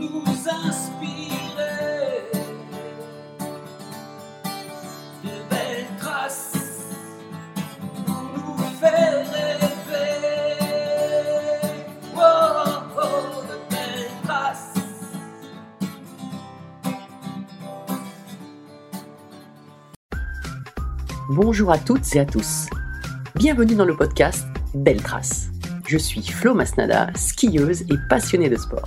nous inspirer de belles traces pour nous faire rêver. Oh, oh, de belles traces. Bonjour à toutes et à tous. Bienvenue dans le podcast Belle Trace. Je suis Flo Masnada, skieuse et passionnée de sport.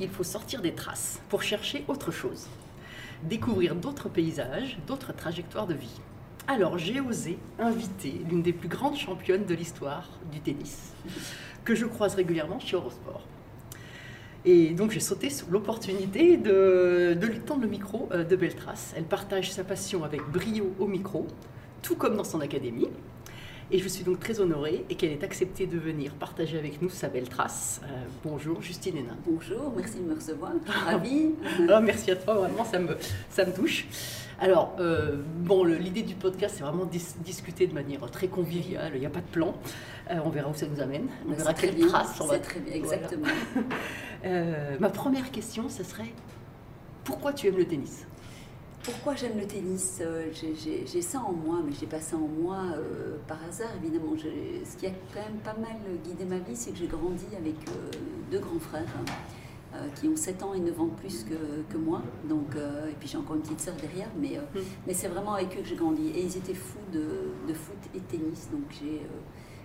Il faut sortir des traces pour chercher autre chose. Découvrir d'autres paysages, d'autres trajectoires de vie. Alors j'ai osé inviter l'une des plus grandes championnes de l'histoire du tennis, que je croise régulièrement chez Eurosport. Et donc j'ai sauté sur l'opportunité de, de lui tendre le micro euh, de Belle Trace. Elle partage sa passion avec brio au micro, tout comme dans son académie. Et je suis donc très honorée et qu'elle ait accepté de venir partager avec nous sa belle trace. Euh, bonjour Justine Hénin. Bonjour, merci de me recevoir. Ravie. Ah, merci à toi, vraiment, ça me, ça me touche. Alors, euh, bon, l'idée du podcast, c'est vraiment dis- discuter de manière très conviviale. Il n'y a pas de plan. Euh, on verra où ça nous amène. On verra très quelle bien, trace on va. Très bien, exactement. Ma première question, ce serait pourquoi tu aimes le tennis? Pourquoi j'aime le tennis Euh, j'ai- ça en moi, mais j'ai pas ça en moi euh, par hasard, évidemment. Ce qui a quand même pas mal guidé ma vie, c'est que j'ai grandi avec euh, deux grands frères. hein, qui ont 7 ans et 9 ans de plus que, que moi. Donc, euh, et puis j'ai encore une petite sœur derrière, mais, Mm. mais c'est vraiment avec eux que j'ai grandi. Et ils étaient fous de, de foot et de tennis. Donc j'ai,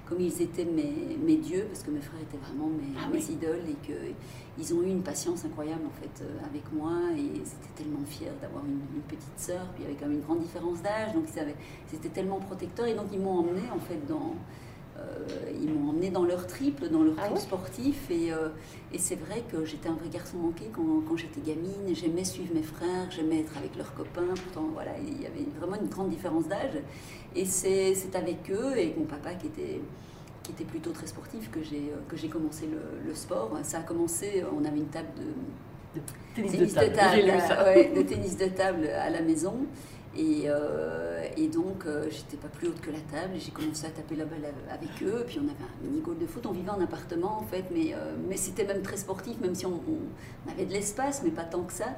comme ils étaient mes, mes dieux, parce que mes frères étaient vraiment mes, Ah mes oui. idoles, et qu'ils ont eu une patience incroyable en fait euh, avec moi. Et ils étaient tellement fiers d'avoir une, une petite sœur. Puis il y avait quand même une grande différence d'âge. Donc étaient tellement protecteurs. Et donc ils m'ont emmené en fait dans... euh, ils m'ont emmené dans leur triple, dans leur Ah ouais sportif. Et, euh, et c'est vrai que j'étais un vrai garçon manqué quand, quand j'étais gamine. J'aimais suivre mes frères, j'aimais être avec leurs copains. Pourtant, voilà, il y avait vraiment une grande différence d'âge. Et c'est avec eux et mon papa qui était, qui était plutôt très sportif que j'ai que j'ai commencé le, le sport. Ça a commencé, on avait une table de, Tennis, tennis de table. Ouais, de tennis de table à la maison. Et, euh, et donc, euh, j'étais pas plus haute que la table. J'ai commencé à taper la balle avec eux. Puis on avait un mini goal de foot. On vivait en appartement en fait, mais, euh, mais c'était même très sportif, même si on, on avait de l'espace, mais pas tant que ça.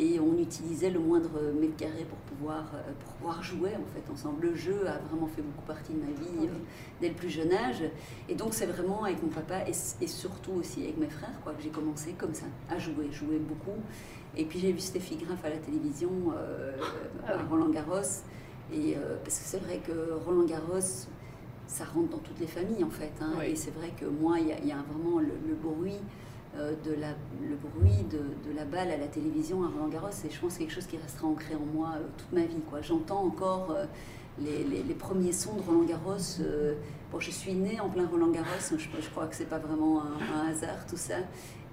Et on utilisait le moindre mètre carré pour pouvoir, euh, pour pouvoir jouer en fait ensemble. Le jeu a vraiment fait beaucoup partie de ma vie euh, dès le plus jeune âge. Et donc c'est vraiment avec mon papa et, et surtout aussi avec mes frères quoi, que j'ai commencé comme ça, à jouer, jouer beaucoup. Et puis j'ai vu Stéphie Graff à la télévision, euh, Ah à. Roland Garros. Et, euh, parce que c'est vrai que Roland Garros, ça rentre dans toutes les familles en fait. hein. Oui. Et c'est vrai que moi, il y, a- il y a vraiment le, le bruit. Euh, de la, le bruit de, de la balle à la télévision à Roland Garros, et je pense que c'est quelque chose qui restera ancré en moi euh, toute ma vie. quoi. J'entends encore euh, les, les- premiers sons de Roland Garros. bon, je suis née en plein Roland Garros, je, je crois que c'est pas vraiment un, hasard tout ça.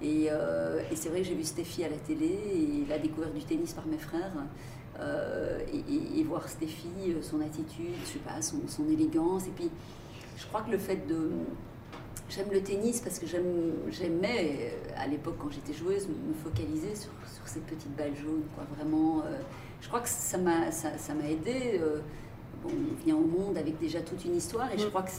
Et, et c'est vrai que j'ai vu Stéphie à la télé et la découverte du tennis par mes frères. et, voir Stéphie, son attitude, je sais pas, son, son élégance. Et puis, je crois que le fait de. J'aime le tennis parce que j'aimais, euh, à l'époque quand j'étais joueuse, me focaliser sur, sur ces petites balles jaunes. Quoi. Vraiment, euh, je crois que ça m'a ça, aidé. euh, bon, on vient au monde avec déjà toute une histoire et je Mm. crois que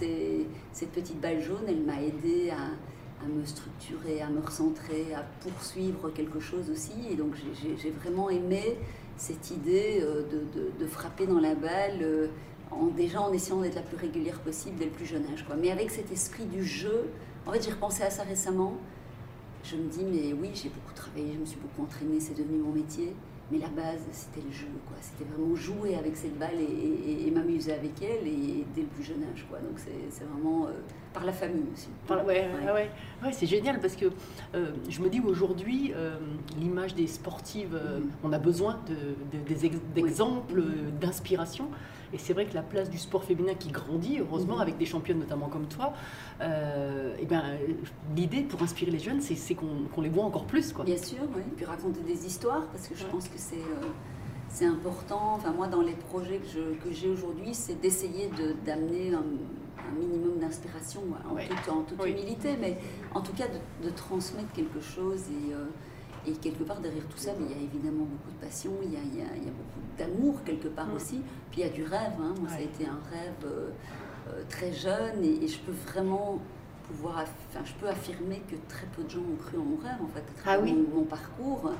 cette petite balle jaune, elle m'a aidé à, à me structurer, à me recentrer, à poursuivre quelque chose aussi. Et donc j'ai- vraiment aimé cette idée de, de- de frapper dans la balle, déjà en essayant d'être la plus régulière possible dès le plus jeune âge. Quoi. Mais avec cet esprit du jeu, en fait j'ai repensé à ça récemment. Je me dis, mais oui, j'ai beaucoup travaillé, je me suis beaucoup entraînée, c'est devenu mon métier. Mais la base, c'était le jeu, quoi. C'était vraiment jouer avec cette balle et, m'amuser avec elle, et dès le plus jeune âge, quoi. Donc c'est vraiment euh, par la famille aussi. Par- ouais, Ouais. ouais, c'est génial parce que euh, je me dis aujourd'hui, euh, l'image des sportives, euh, Mhm. on a besoin de- de- d'exemples, Mhm. d'inspiration. Et c'est vrai que la place du sport féminin qui grandit, heureusement, Mhm. avec des championnes notamment comme toi, et ben, l'idée pour inspirer les jeunes, c'est qu'on les voit encore plus. Quoi. Bien sûr, oui. Puis raconter des histoires, parce que je pense que c'est c'est important. Enfin, moi, dans les projets que j'ai aujourd'hui, c'est d'essayer de- d'amener un, un minimum d'inspiration, en, Ouais. toute, en toute Oui. humilité, mais en tout cas de, de transmettre quelque chose. Et, euh, et quelque part, derrière tout ça, mais il y a évidemment beaucoup de passion, il y a, il y a- il y a beaucoup d'amour quelque part Mm. aussi. Puis il y a du rêve. hein. Moi, ça a été un rêve euh, euh, très jeune et, et je peux vraiment pouvoir, enfin, je peux affirmer que très peu de gens ont cru en mon rêve en fait, à travers Ah oui. mon, mon parcours.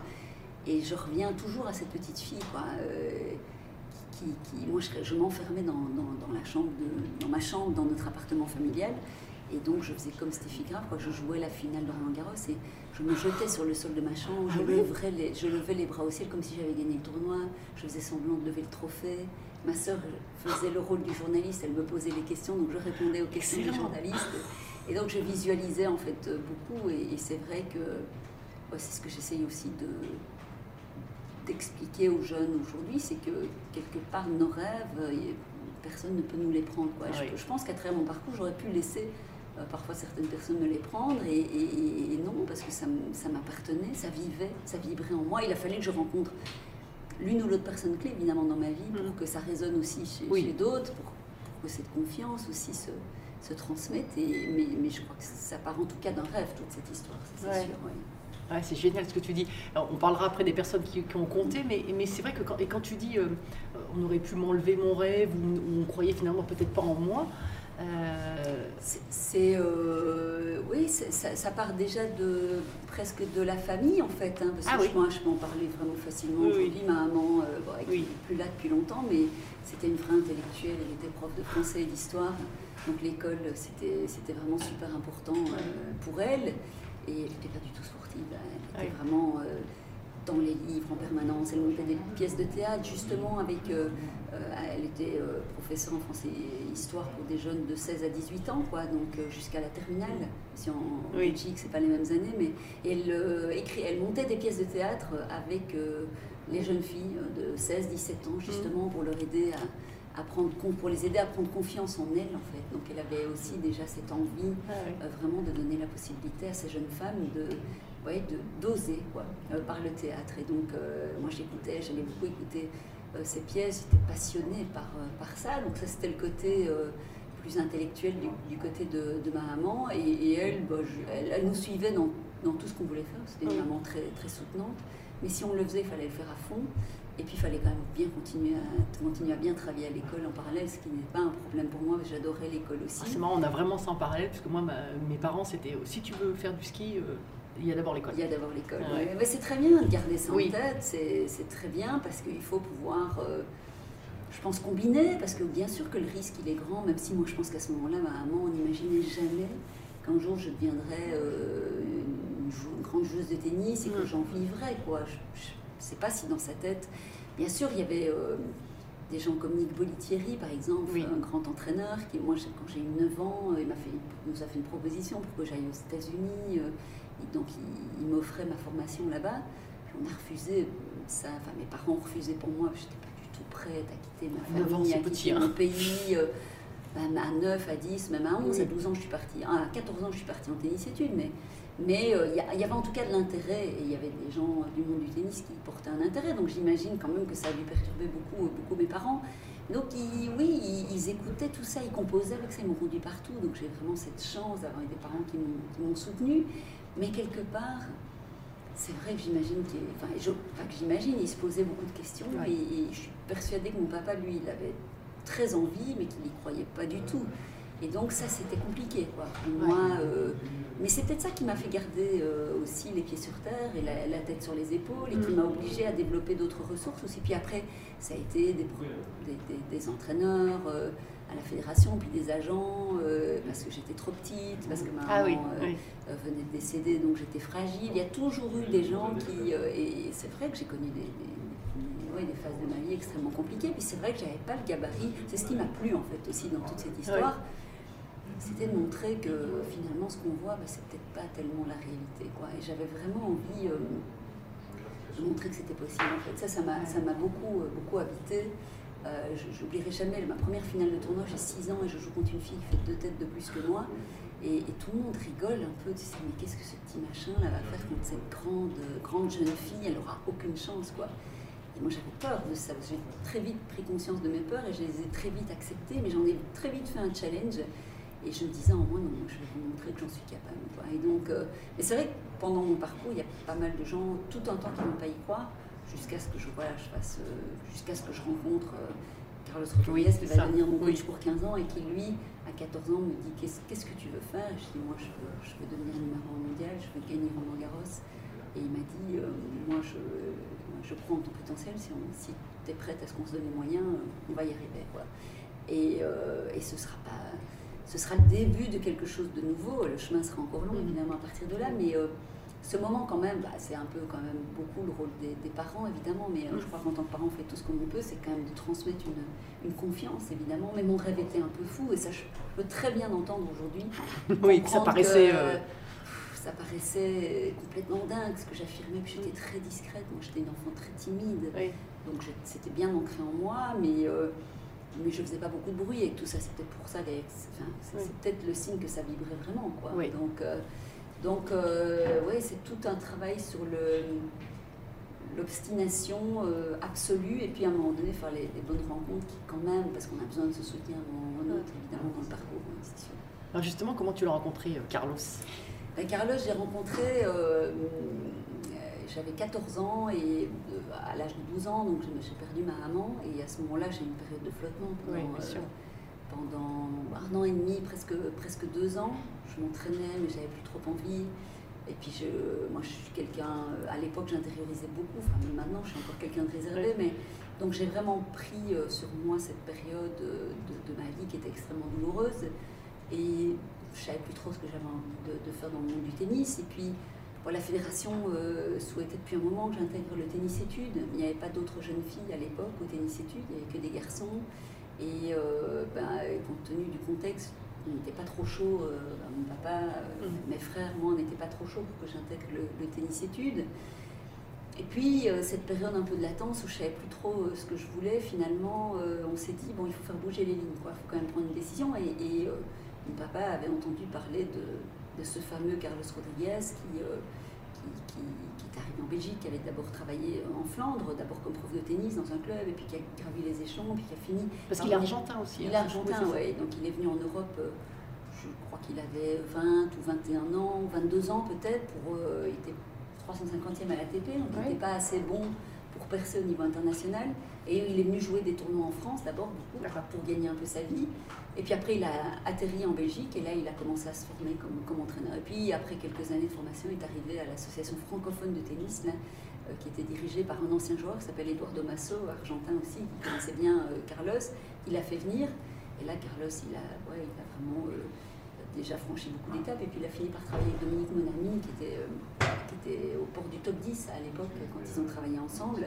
Et je reviens toujours à cette petite fille, quoi, euh, qui, qui- moi, je, je m'enfermais dans, dans- dans la chambre, de, dans ma chambre, dans notre appartement familial. Et donc, je faisais comme Stéphie Graf, quoi. Je jouais la finale de Roland Garros et je me jetais sur le sol de ma chambre. Je, Ah levais les, je levais les bras au ciel comme si j'avais gagné le tournoi. Je faisais semblant de lever le trophée. Ma sœur faisait le rôle du journaliste. Elle me posait les questions, donc je répondais aux questions des Excellent. journalistes. Et donc, je visualisais en fait beaucoup. Et, et c'est vrai que c'est ce que j'essaye aussi de d'expliquer aux jeunes aujourd'hui, c'est que quelque part nos rêves, personne ne peut nous les prendre. Quoi. Je- Oui. Je, pense qu'à travers mon parcours, j'aurais pu laisser euh, parfois certaines personnes me les prendre et, et- et non, parce que ça, m'appartenait, ça vivait, ça vibrait en moi. Il a fallu que je rencontre l'une ou l'autre personne clé évidemment dans ma vie pour Mhm. que ça résonne aussi chez, Oui. chez d'autres, pour, pour que cette confiance aussi se, se transmette. Et, mais, mais je crois que ça part en tout cas d'un rêve, toute cette histoire, ça, c'est Ouais. sûr. oui. Ouais, c'est génial ce que tu dis. Alors, on parlera après des personnes qui, qui ont compté, mais, mais c'est vrai que quand, et quand tu dis euh, euh, on aurait pu m'enlever mon rêve ou, on croyait finalement peut-être pas en moi, euh, C'est- euh, oui, ça, ça part déjà de presque de la famille en fait, hein, parce Ah que oui. je- moi je peux en parler vraiment facilement Oui, aujourd'hui. Ma maman, bon, elle Oui. n'est plus là depuis longtemps, mais c'était une vraie intellectuelle. Elle était prof de français et d'histoire, donc l'école c'était c'était vraiment super important pour elle. Et elle n'était pas du tout sportive. hein. Elle était Oui. vraiment euh, dans les livres en permanence. Elle montait des pièces de théâtre justement avec. euh, euh, elle était professeure en français et histoire pour des jeunes de 16 à 18 ans, quoi, donc jusqu'à la terminale. Si en, Oui. Belgique, c'est pas les mêmes années, mais elle, écrit, elle montait des pièces de théâtre avec les jeunes filles de 16, 17 ans, justement, pour leur aider à, à prendre con- pour les aider à prendre confiance en elles, en fait. Donc elle avait aussi déjà cette envie euh, vraiment de donner la possibilité à ces jeunes femmes de ouais, d'oser quoi euh, par le théâtre. Et donc euh, moi j'écoutais j'aimais beaucoup écouter ces pièces. J'étais passionnée par par ça. Donc ça c'était le côté plus intellectuel du, du côté de, de ma maman. Et, et elle, bah, je- elle elle nous suivait dans, dans tout ce qu'on voulait faire. C'était une maman très très soutenante. Mais si on le faisait il fallait le faire à fond et puis il fallait quand même bien continuer à, continuer à bien travailler à l'école en parallèle, ce qui n'est pas un problème pour moi, parce que j'adorais l'école aussi. ah, c'est marrant, on a vraiment ça en parallèle, puisque moi, ma- mes parents, c'était euh, si tu veux faire du ski, euh, il y a d'abord l'école. Il y a d'abord l'école. Ouais. ouais. Mais c'est très bien de garder ça Oui. en tête, c'est très bien parce qu'il faut pouvoir, euh, je pense, combiner, parce que bien sûr que le risque il est grand, même si moi je pense qu'à ce moment-là, ma maman, on n'imaginait jamais qu'un jour je deviendrais euh, une, grande joueuse de tennis et que Mm. j'en vivrais. Quoi. Je ne sais pas si dans sa tête, bien sûr, il y avait. euh, des gens comme Nick Bolitieri, par exemple, Oui. un grand entraîneur, qui, moi, quand j'ai eu 9 ans, euh, il m'a fait, il nous a fait une proposition pour que j'aille aux États-Unis. euh, donc, il, il m'offrait ma formation là-bas. On a refusé ça. Enfin, mes parents ont refusé pour moi. Je n'étais pas du tout prête à quitter ma 9 ans, famille, à petit, quitter hein. mon pays. même à 9, à 10, même à 11, Oui. à 12 ans, je suis partie. À 14 ans, je suis partie en tennis-études. Mais mais euh, il y, avait en tout cas de l'intérêt. Et il y avait des gens du monde du tennis qui portaient un intérêt. Donc j'imagine quand même que ça a dû perturber beaucoup, beaucoup mes parents. Donc ils- oui, ils, ils écoutaient tout ça, ils composaient avec ça, ils m'ont conduit partout. Donc j'ai vraiment cette chance d'avoir eu des parents qui m'ont soutenue. Mais quelque part, c'est vrai que j'imagine qu'il enfin, je- enfin, que j'imagine, il se posait beaucoup de questions. Ouais. Et, et je suis persuadée que mon papa, lui, il avait très envie, mais qu'il n'y croyait pas du tout. Et donc ça, c'était compliqué, quoi. Ouais. moi, euh, mais c'est peut-être ça qui m'a fait garder euh, aussi les pieds sur terre et la, la tête sur les épaules, et qui Mm. m'a obligée à développer d'autres ressources aussi. Puis après, ça a été des, des, des- des entraîneurs euh, à la fédération, puis des agents, parce que j'étais trop petite, parce que ma Ah maman oui. venait de décéder, donc j'étais fragile. Il y a toujours eu des gens qui... et c'est vrai que j'ai connu des, des phases de ma vie extrêmement compliquées. Puis c'est vrai que j'avais pas le gabarit. C'est ce qui m'a plu en fait aussi dans toute cette histoire. C'était de montrer que finalement ce qu'on voit, bah, c'est peut-être pas tellement la réalité. Quoi. Et j'avais vraiment envie euh, de montrer que c'était possible en fait. Ça, ça m'a, ça m'a beaucoup, euh, beaucoup habité. Euh, J'oublierai jamais ma première finale de tournoi, j'ai 6 ans et je joue contre une fille qui fait deux têtes de plus que moi. Et, et tout le monde rigole un peu, tu sais, mais qu'est-ce que ce petit machin là va faire contre cette grande, grande jeune fille? Elle aura aucune chance, quoi. Et moi j'avais peur de ça, j'ai très vite pris conscience de mes peurs et je les ai très vite acceptées, mais j'en ai très vite fait un challenge. Et je me disais en moi, non, je vais vous montrer que j'en suis capable. Quoi. Et donc, euh, mais c'est vrai que pendant mon parcours, il y a pas mal de gens, tout un temps, qui n'ont pas y croire, jusqu'à ce que je, voilà, je fasse, euh, jusqu'à ce que je rencontre euh, Carlos Rodriguez, qui va devenir mon coach pour 15 ans et qui, lui, à 14 ans, me dit Qu'est-ce que tu veux faire? Et je dis Moi, je veux, je veux devenir numéro 1 mondial, je veux gagner Roland Garros. Et il m'a dit Moi, je, je en ton potentiel, si, si tu es prête à ce qu'on se donne les moyens, on va y arriver. Quoi. Et, et ce sera pas ce sera le début de quelque chose de nouveau. Le chemin sera encore long, mm. évidemment, à partir de là, mais euh, ce moment, quand même, bah, c'est un peu, quand même, beaucoup le rôle des, parents, évidemment, mais euh, je mm. crois qu'en tant que parent, on fait tout ce qu'on peut, c'est quand même de transmettre une, confiance, évidemment. Mais mon rêve était un peu fou, et ça, je peux très bien entendre aujourd'hui. oui, ça paraissait. Euh, ça paraissait complètement dingue ce que j'affirmais, puis j'étais très discrète, moi j'étais une enfant très timide, donc c'était bien ancré en moi, mais mais je faisais pas beaucoup de bruit et tout ça, c'était pour ça, c'est peut-être le signe que ça vibrait vraiment. Quoi. Donc, euh, donc euh, ouais, c'est tout un travail sur l'obstination euh, absolue et puis à un moment donné faire les, bonnes rencontres qui quand même, parce qu'on a besoin de se soutenir dans notre, évidemment dans le parcours, c'est sûr. Alors justement, comment tu l'as rencontré, Carlos? Ben, Carlos, j'ai rencontré j'avais 14 ans et à l'âge de 12 ans, donc j'ai perdu ma maman. Et à ce moment-là, j'ai une période de flottement pendant, euh, pendant un an et demi, presque, presque deux ans. Je m'entraînais, mais j'avais plus trop envie. Et puis, je, moi, je suis quelqu'un, euh, à l'époque, j'intériorisais beaucoup. Enfin, maintenant, je suis encore quelqu'un de réservé, mais donc j'ai vraiment pris euh, sur moi cette période de, de, ma vie qui était extrêmement douloureuse. Et je savais plus trop ce que j'avais envie de, de, faire dans le monde du tennis. Et puis, la fédération euh, souhaitait depuis un moment que j'intègre le tennis études. Il n'y avait pas d'autres jeunes filles à l'époque au tennis études, il n'y avait que des garçons. Et euh, ben, compte tenu du contexte, on n'était pas trop chaud, euh, mon papa, mm. mes frères, moi, on n'était pas trop chaud pour que j'intègre le, tennis études. Et puis, cette période un peu de latence où je ne savais plus trop ce que je voulais, finalement, on s'est dit, bon, il faut faire bouger les lignes, il faut quand même prendre une décision. Et, mon papa avait entendu parler de, de ce fameux Carlos Rodriguez qui, euh, qui, qui, est arrivé en Belgique, qui avait d'abord travaillé en Flandre, d'abord comme prof de tennis dans un club, et puis qui a gravi les échelons, puis qui a fini. Parce qu'il est argentin aussi. Il est hein, argentin, oui. Donc il est venu en Europe, euh, je crois qu'il avait 20 ou 21 ans, 22 ans peut-être, pour, euh, il était 350e à l'ATP, donc il n'était pas assez bon percer au niveau international. Et il est venu jouer des tournois en France d'abord, beaucoup, pour gagner un peu sa vie. Et puis après, il a atterri en Belgique et là, il a commencé à se former comme, comme entraîneur. Et puis, après quelques années de formation, il est arrivé à l'association francophone de tennis, là, euh, qui était dirigée par un ancien joueur qui s'appelle Eduardo Masso, argentin aussi, qui connaissait bien euh, Carlos. Il l'a fait venir. Et là, Carlos, il a, ouais, il a vraiment euh, déjà franchi beaucoup d'étapes. Et puis, il a fini par travailler avec Dominique Monami, qui était, qui était au port du top 10 à l'époque, quand ils ont travaillé ensemble.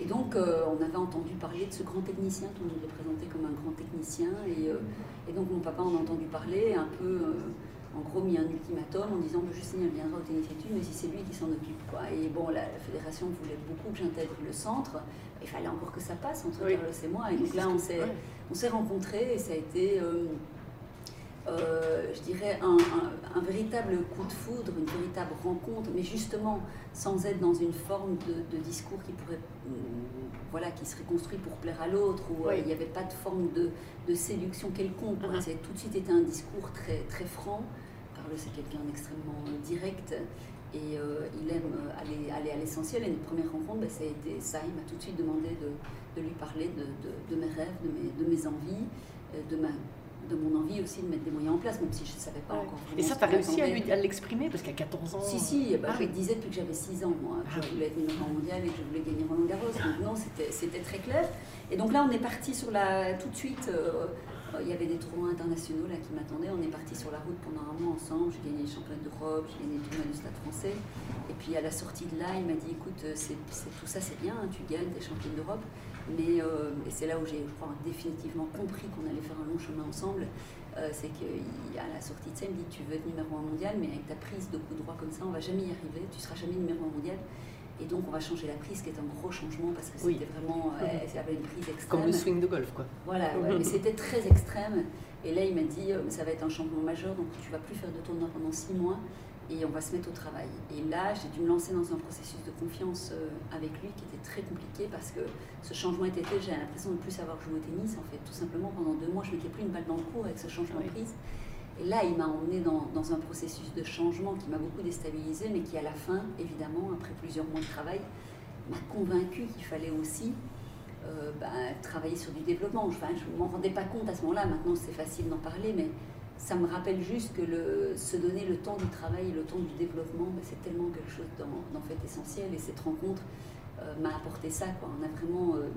Et donc, euh, on avait entendu parler de ce grand technicien, tout le monde le présentait comme un grand technicien. Et, euh, et donc, mon papa en a entendu parler, un peu, euh, en gros, mis un ultimatum en disant que Justine viendra au tennis études, mais si c'est lui qui s'en occupe. Quoi. Et bon, la, fédération voulait beaucoup que j'intègre le centre. Il fallait encore que ça passe entre Carlos et moi. Et donc là, on s'est rencontrés et ça a été euh, je dirais, un, véritable coup de foudre, une véritable rencontre, mais justement sans être dans une forme de, discours qui pourrait, mm, voilà, qui serait construit pour plaire à l'autre, où euh, il n'y avait pas de forme de, séduction quelconque. Uh-huh. C'est tout de suite été un discours très, très franc. Carlos c'est quelqu'un d'extrêmement direct et euh, il aime aller, aller à l'essentiel. Et une première rencontre, ben, ça a été ça. Il m'a tout de suite demandé de, lui parler de, mes rêves, de mes, de mes envies, de ma de mon envie aussi de mettre des moyens en place, même si je ne savais pas encore. Et ça, tu as réussi à, l'exprimer Parce qu'à 14 ans. Si, si, bah, ah je disais depuis que j'avais 6 ans, moi, que je voulais être numéro mondial et que je voulais gagner Roland Garros. Donc, non, c'était très clair. Et donc là, on est parti sur la. Tout de suite, euh, il y avait des tournois internationaux là, qui m'attendaient. On est parti sur la route pendant un mois ensemble. J'ai gagné les championnats d'Europe, j'ai gagné le tournoi du Stade français. Et puis à la sortie de là, il m'a dit écoute, c'est tout ça, c'est bien, hein, tu gagnes, des championnes d'Europe. Mais euh, c'est là où j'ai, définitivement compris qu'on allait faire un long chemin ensemble. Euh, c'est qu'à la sortie de ça, il me dit Tu veux être numéro un mondial, mais avec ta prise de coup droit comme ça, on va jamais y arriver, tu seras jamais numéro un mondial. Et donc, on va changer la prise, qui est un gros changement parce que Oui. c'était vraiment. euh, elle avait une prise extrême. Comme le swing de golf, quoi. Voilà, ouais, mais c'était très extrême. Et là, il m'a dit, euh, ça va être un changement majeur, donc tu vas plus faire de tournoi pendant six mois et on va se mettre au travail. Et là, j'ai dû me lancer dans un processus de confiance euh, avec lui qui était très compliqué parce que ce changement était fait, j'ai l'impression de ne plus savoir jouer au tennis. En fait, tout simplement, pendant deux mois, je ne mettais plus une balle dans le cours avec ce changement Oui. de prise. Et là, il m'a emmené dans, dans un processus de changement qui m'a beaucoup déstabilisé, mais qui, à la fin, évidemment, après plusieurs mois de travail, m'a convaincu qu'il fallait aussi euh, bah, travailler sur du développement. Je ne m'en rendais pas compte à ce moment-là, maintenant c'est facile d'en parler, mais ça me rappelle juste que le, se donner le temps du travail et le temps du développement, bah, c'est tellement quelque chose d'en fait essentiel. Et cette rencontre euh, m'a apporté ça. On a vraiment euh,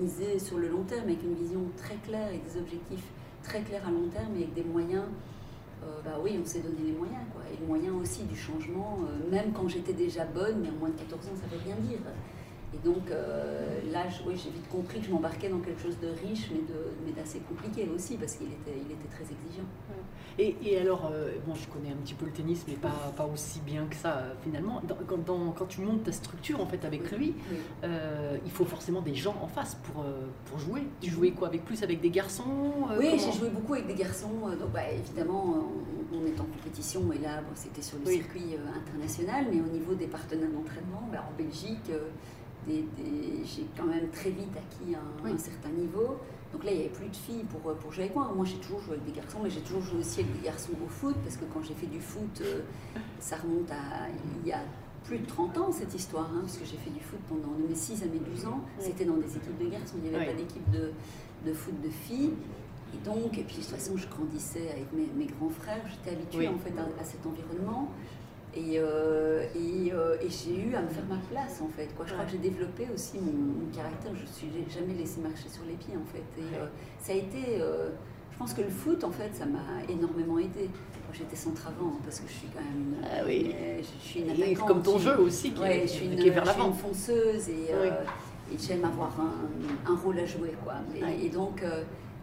misé sur le long terme avec une vision très claire et des objectifs très clairs à long terme et avec des moyens. Euh, bah oui, on s'est donné les moyens, quoi. Et le moyen aussi du changement, euh, même quand j'étais déjà bonne, mais en moins de 14 ans, ça veut rien dire. Et donc euh, là, j'ai vite compris que je m'embarquais dans quelque chose de riche, mais de- mais d'assez compliqué aussi, parce qu'il était, il était très exigeant. Et, et alors, euh, bon, je connais un petit peu le tennis, mais pas, pas aussi bien que ça, euh, finalement. Dans- quand, dans- quand tu montes ta structure, en fait, avec lui, euh, il faut forcément des gens en face pour, pour jouer. Tu jouais quoi avec plus avec des garçons Oui, j'ai joué beaucoup avec des garçons. Donc, bah, évidemment, on, on est en compétition et là, bon, c'était sur le Oui. circuit international, mais au niveau des partenaires d'entraînement, bah, en Belgique, j'ai quand même très vite acquis un, Oui. un certain niveau. Donc là, il n'y avait plus de filles pour, euh, pour jouer avec moi. Moi, j'ai toujours joué avec des garçons, mais j'ai toujours joué aussi avec des garçons au foot, parce que quand j'ai fait du foot, euh, ça remonte à il y a plus de 30 ans cette histoire, hein, parce que j'ai fait du foot pendant de mes 6 à mes 12 ans. C'était dans des équipes de garçons, il n'y avait Oui. pas d'équipe de, de foot de filles. Et donc, et puis de toute façon, je grandissais avec mes, mes grands frères, j'étais habituée Oui. en fait à, à cet environnement. Et, euh, et, euh, et j'ai eu à me faire ma place en fait. Quoi. Je crois que j'ai développé aussi mon, mon caractère. Je ne suis jamais laissé marcher sur les pieds en fait. Et euh, ça a été. je pense que le foot en fait, ça m'a énormément aidé. J'étais centre avant parce que je suis quand même une. Ah oui. je suis une attaquante comme ton jeu aussi, qui, Ouais, est, je suis une, qui est vers je suis l'avant. une fonceuse et, et j'aime avoir un, un rôle à jouer. Quoi. Et, donc,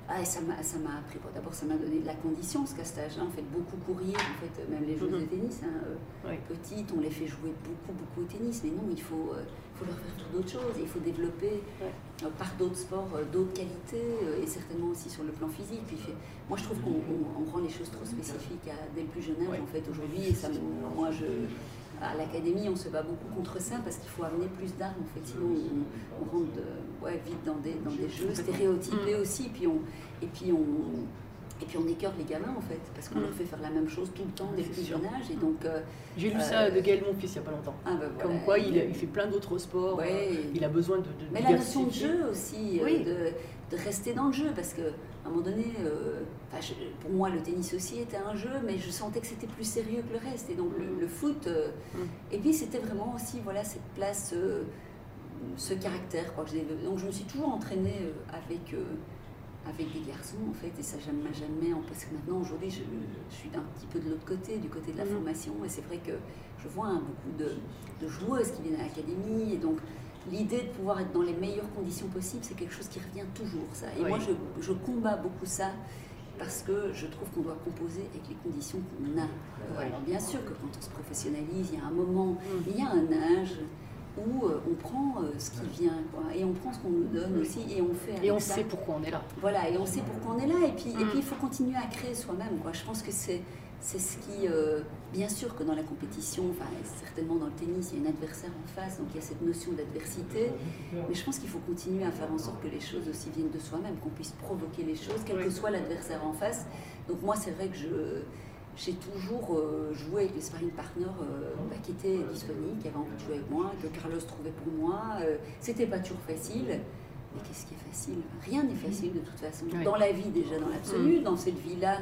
ah, ça m'a ça m'a appris. Bon, D'abord, ça m'a donné de la condition, qu'à cet âge-là, on fait beaucoup courir. En fait, même les joueuses Mhm. de tennis, hein, euh, Oui. petites, on les fait jouer beaucoup, beaucoup au tennis. Mais non, il faut, euh, faut leur faire faire d'autres choses. Il faut développer Ouais. euh, par d'autres sports d'autres qualités et certainement aussi sur le plan physique. Puis, fait- moi, je trouve qu'on on- on rend les choses trop spécifiques à, dès le plus jeune âge, Ouais. en fait, aujourd'hui. Et ça, moi, je, à l'académie, on se bat beaucoup contre ça parce qu'il faut amener plus d'armes. En fait, sinon, on, on rentre de- ouais, vite dans des, dans des jeux stéréotypés Mm. aussi. Puis on, et puis on. Et puis on écœure les gamins en fait, parce qu'on Mm. leur fait faire la même chose tout le temps dès le plus jeune âge. Et donc, euh, J'ai lu Euh, ça de Gaël, mon fils, il n'y a pas longtemps. ah ben voilà. Comme quoi, il, il fait plein d'autres sports. Ouais. euh, Il a besoin de. de Mais la notion de jeu aussi, Oui. de, de rester dans le jeu, parce que à un moment donné, je- pour moi le tennis aussi était un jeu, mais je sentais que c'était plus sérieux que le reste. Et donc le, le foot, Mm. et puis c'était vraiment aussi voilà cette place, ce caractère. Quoi. que j'ai- Donc je me suis toujours entraînée avec avec des garçons en fait, et ça jamais en- parce que maintenant aujourd'hui je, je suis d'un petit peu de l'autre côté, du côté de la Mhm. formation, et c'est vrai que je vois hein, beaucoup de, de joueuses qui viennent à l'académie, et donc l'idée de pouvoir être dans les meilleures conditions possibles, c'est quelque chose qui revient toujours, ça. Et Oui. moi, je, je combats beaucoup ça parce que je trouve qu'on doit composer avec les conditions qu'on a. Alors bien sûr que quand on se professionnalise, il y a un moment, Mm. il y a un âge où euh, on prend euh, ce qui vient, quoi, et on prend ce qu'on nous donne aussi, et on fait Et on ça. sait pourquoi on est là. Voilà, et on sait pourquoi on est là, et puis, et Mm. puis il faut continuer à créer soi-même. Quoi. Je pense que c'est, c'est ce qui, euh, bien sûr que dans la compétition, enfin certainement dans le tennis, il y a un adversaire en face, donc il y a cette notion d'adversité, mais je pense qu'il faut continuer à faire en sorte que les choses aussi viennent de soi-même, qu'on puisse provoquer les choses, quel que soit l'adversaire en face. Donc moi, c'est vrai que je... J'ai toujours euh, joué avec les sparring partners euh, bah, qui étaient disponibles, qui avaient envie de jouer avec moi, que Carlos trouvait pour moi. Euh, C'était pas toujours facile, mais qu'est-ce qui est facile? Rien n'est facile de toute façon. Oui. Dans la vie déjà, dans l'absolu, dans cette vie-là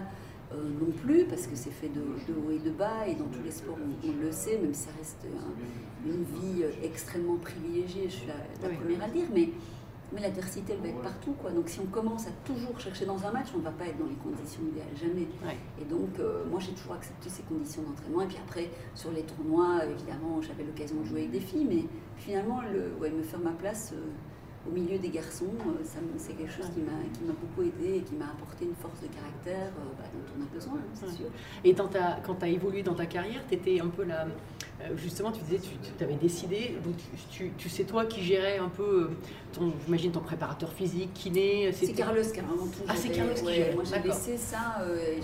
euh, non plus, parce que c'est fait de, de haut et de bas, et dans tous les sports on, on le sait, même si ça reste un- une vie extrêmement privilégiée, je suis la, la Oui. première à le dire, mais, mais l'adversité elle va être partout. Quoi. Donc si on commence à toujours chercher dans un match, on ne va pas être dans les conditions idéales, jamais. Ouais. Et donc, euh, moi, j'ai toujours accepté ces conditions d'entraînement. Et puis après, sur les tournois, évidemment, j'avais l'occasion de jouer avec des filles, mais finalement, le, ouais, me faire ma place euh, au milieu des garçons, euh, ça c'est quelque chose qui m'a qui m'a beaucoup aidé et qui m'a apporté une force de caractère bah, dont on a besoin, hein, c'est Ouais. sûr. Et dans ta, quand tu as évolué dans ta carrière, tu étais un peu la, justement, tu disais, tu, tu avais décidé, donc tu, tu, sais toi qui gérais un peu, euh, ton, j'imagine ton préparateur physique, kiné. C'est Carlos qui a vraiment tout Ah, c'est Carlos qui gère. Moi, j'ai D'accord. laissé ça, euh,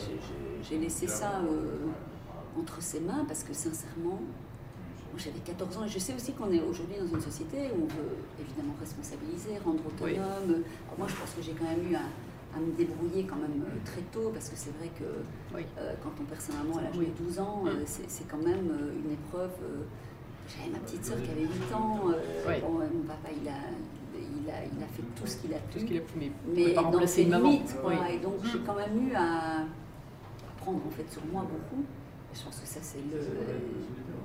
j'ai laissé ça euh, entre ses mains parce que sincèrement, j'avais 14 ans et je sais aussi qu'on est aujourd'hui dans une société où on veut évidemment responsabiliser, rendre Oui. autonome. Alors moi, je pense que j'ai quand même eu à, à me débrouiller quand même euh, très tôt parce que c'est vrai que Oui. euh, quand on perd sa maman à l'âge Oui. de 12 ans, Mm. euh, c'est c'est quand même euh, une épreuve. euh, J'avais ma petite soeur qui avait 8 ans. euh, Oui. bon, euh, mon papa, il a, il, a, il a fait tout ce qu'il a Tout pu ce qu'il a pu, mais, on mais dans ses limites, quoi. Oui. Et donc j'ai quand même eu à apprendre en fait sur moi beaucoup. Et je pense que ça c'est le,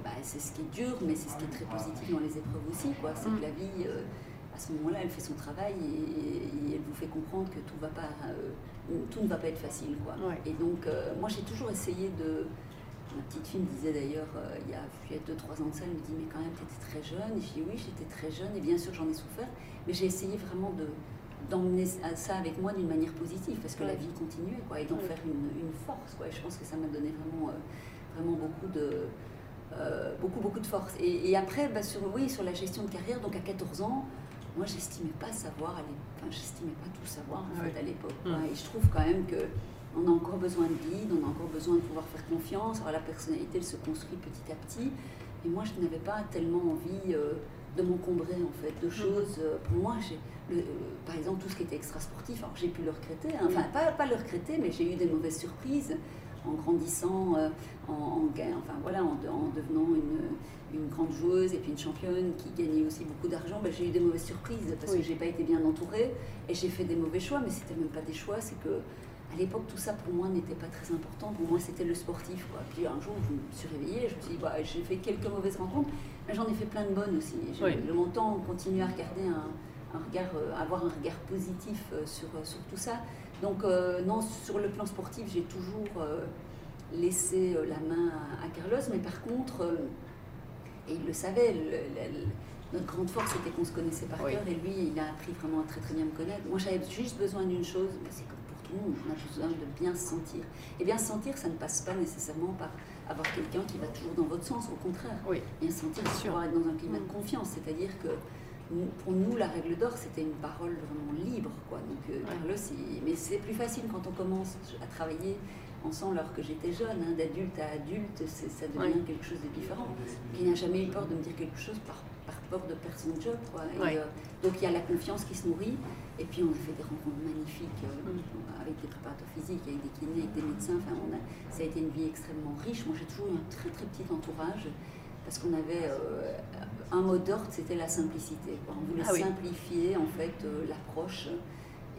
bah, c'est ce qui est dur, mais c'est ce qui est très positif dans les épreuves aussi, quoi. C'est que la vie, euh, à ce moment-là, elle fait son travail et, et elle vous fait comprendre que tout va pas, euh, tout ne va pas être facile, quoi. Ouais. Et donc euh, moi j'ai toujours essayé de Ma petite fille me disait d'ailleurs, euh, il y a, il y a 2-3 ans de ça, elle me dit Mais quand même, tu étais très jeune. Et je dis Oui, j'étais très jeune, et bien sûr, j'en ai souffert. Mais j'ai essayé vraiment de d'emmener ça avec moi d'une manière positive, parce que la vie continuait, quoi, et d'en Ouais. faire une, une force. Quoi. Et je pense que ça m'a donné vraiment, vraiment beaucoup de. euh, beaucoup beaucoup de force et, et après bah, sur oui sur la gestion de carrière donc à 14 ans moi j'estimais pas savoir enfin j'estimais pas tout savoir en Ouais. fait à l'époque quoi. et je trouve quand même que on a encore besoin de guide, on a encore besoin de pouvoir faire confiance. Alors la personnalité, elle se construit petit à petit. Et moi, je n'avais pas tellement envie euh, de m'encombrer en fait de choses. Euh, Pour moi, j'ai, le- euh, par exemple, tout ce qui était extra-sportif, alors j'ai pu le regretter. hein. Enfin, pas, pas le regretter, mais j'ai eu des mauvaises surprises en grandissant, euh, en, enfin, voilà, en, de- en devenant une, une grande joueuse et puis une championne qui gagnait aussi beaucoup d'argent. Ben, j'ai eu des mauvaises surprises parce Oui. que j'ai pas été bien entourée et j'ai fait des mauvais choix, mais c'était même pas des choix, c'est que à l'époque, tout ça pour moi n'était pas très important. Pour moi, c'était le sportif. Quoi. Puis un jour, je me suis réveillée, je me suis dit, bah, j'ai fait quelques mauvaises rencontres, mais j'en ai fait plein de bonnes aussi. J'ai Oui. longtemps continué à regarder un, un regard, euh, avoir un regard positif euh, sur, euh, sur tout ça. Donc, euh, non, sur le plan sportif, j'ai toujours euh, laissé euh, la main à, à Carlos, mais par contre, et il le savait, le- le- le- notre grande force c'était qu'on se connaissait par Oui. cœur et lui, il a appris vraiment à très très bien me connaître. Moi, j'avais juste besoin d'une chose, mais c'est comme pour tout le monde, on a besoin de bien se sentir. Et bien se sentir, ça ne passe pas nécessairement par avoir quelqu'un qui va toujours dans votre sens, au contraire. Oui. Bien se sentir, c'est sûr. pouvoir être dans un climat Mm. de confiance, c'est-à-dire que pour nous, la règle d'or, c'était une parole vraiment libre. Quoi. Donc, euh, Carlos, il- mais c'est plus facile quand on commence à travailler ensemble alors que j'étais jeune, hein, d'adulte à adulte, ça devient Ouais. quelque chose de différent. Il n'a jamais eu peur de me dire quelque chose par, par peur de perdre son job. Quoi. Et, Ouais. euh, donc il y a la confiance qui se nourrit, et puis on a fait des rencontres magnifiques euh, Mm. avec des préparateurs physiques, avec des kinés, avec des médecins. Enfin, on a, ça a été une vie extrêmement riche. Moi j'ai toujours eu un très très petit entourage. Parce qu'on avait euh, un mot d'ordre, c'était la simplicité. quoi. On voulait Ah oui. simplifier en fait euh, l'approche.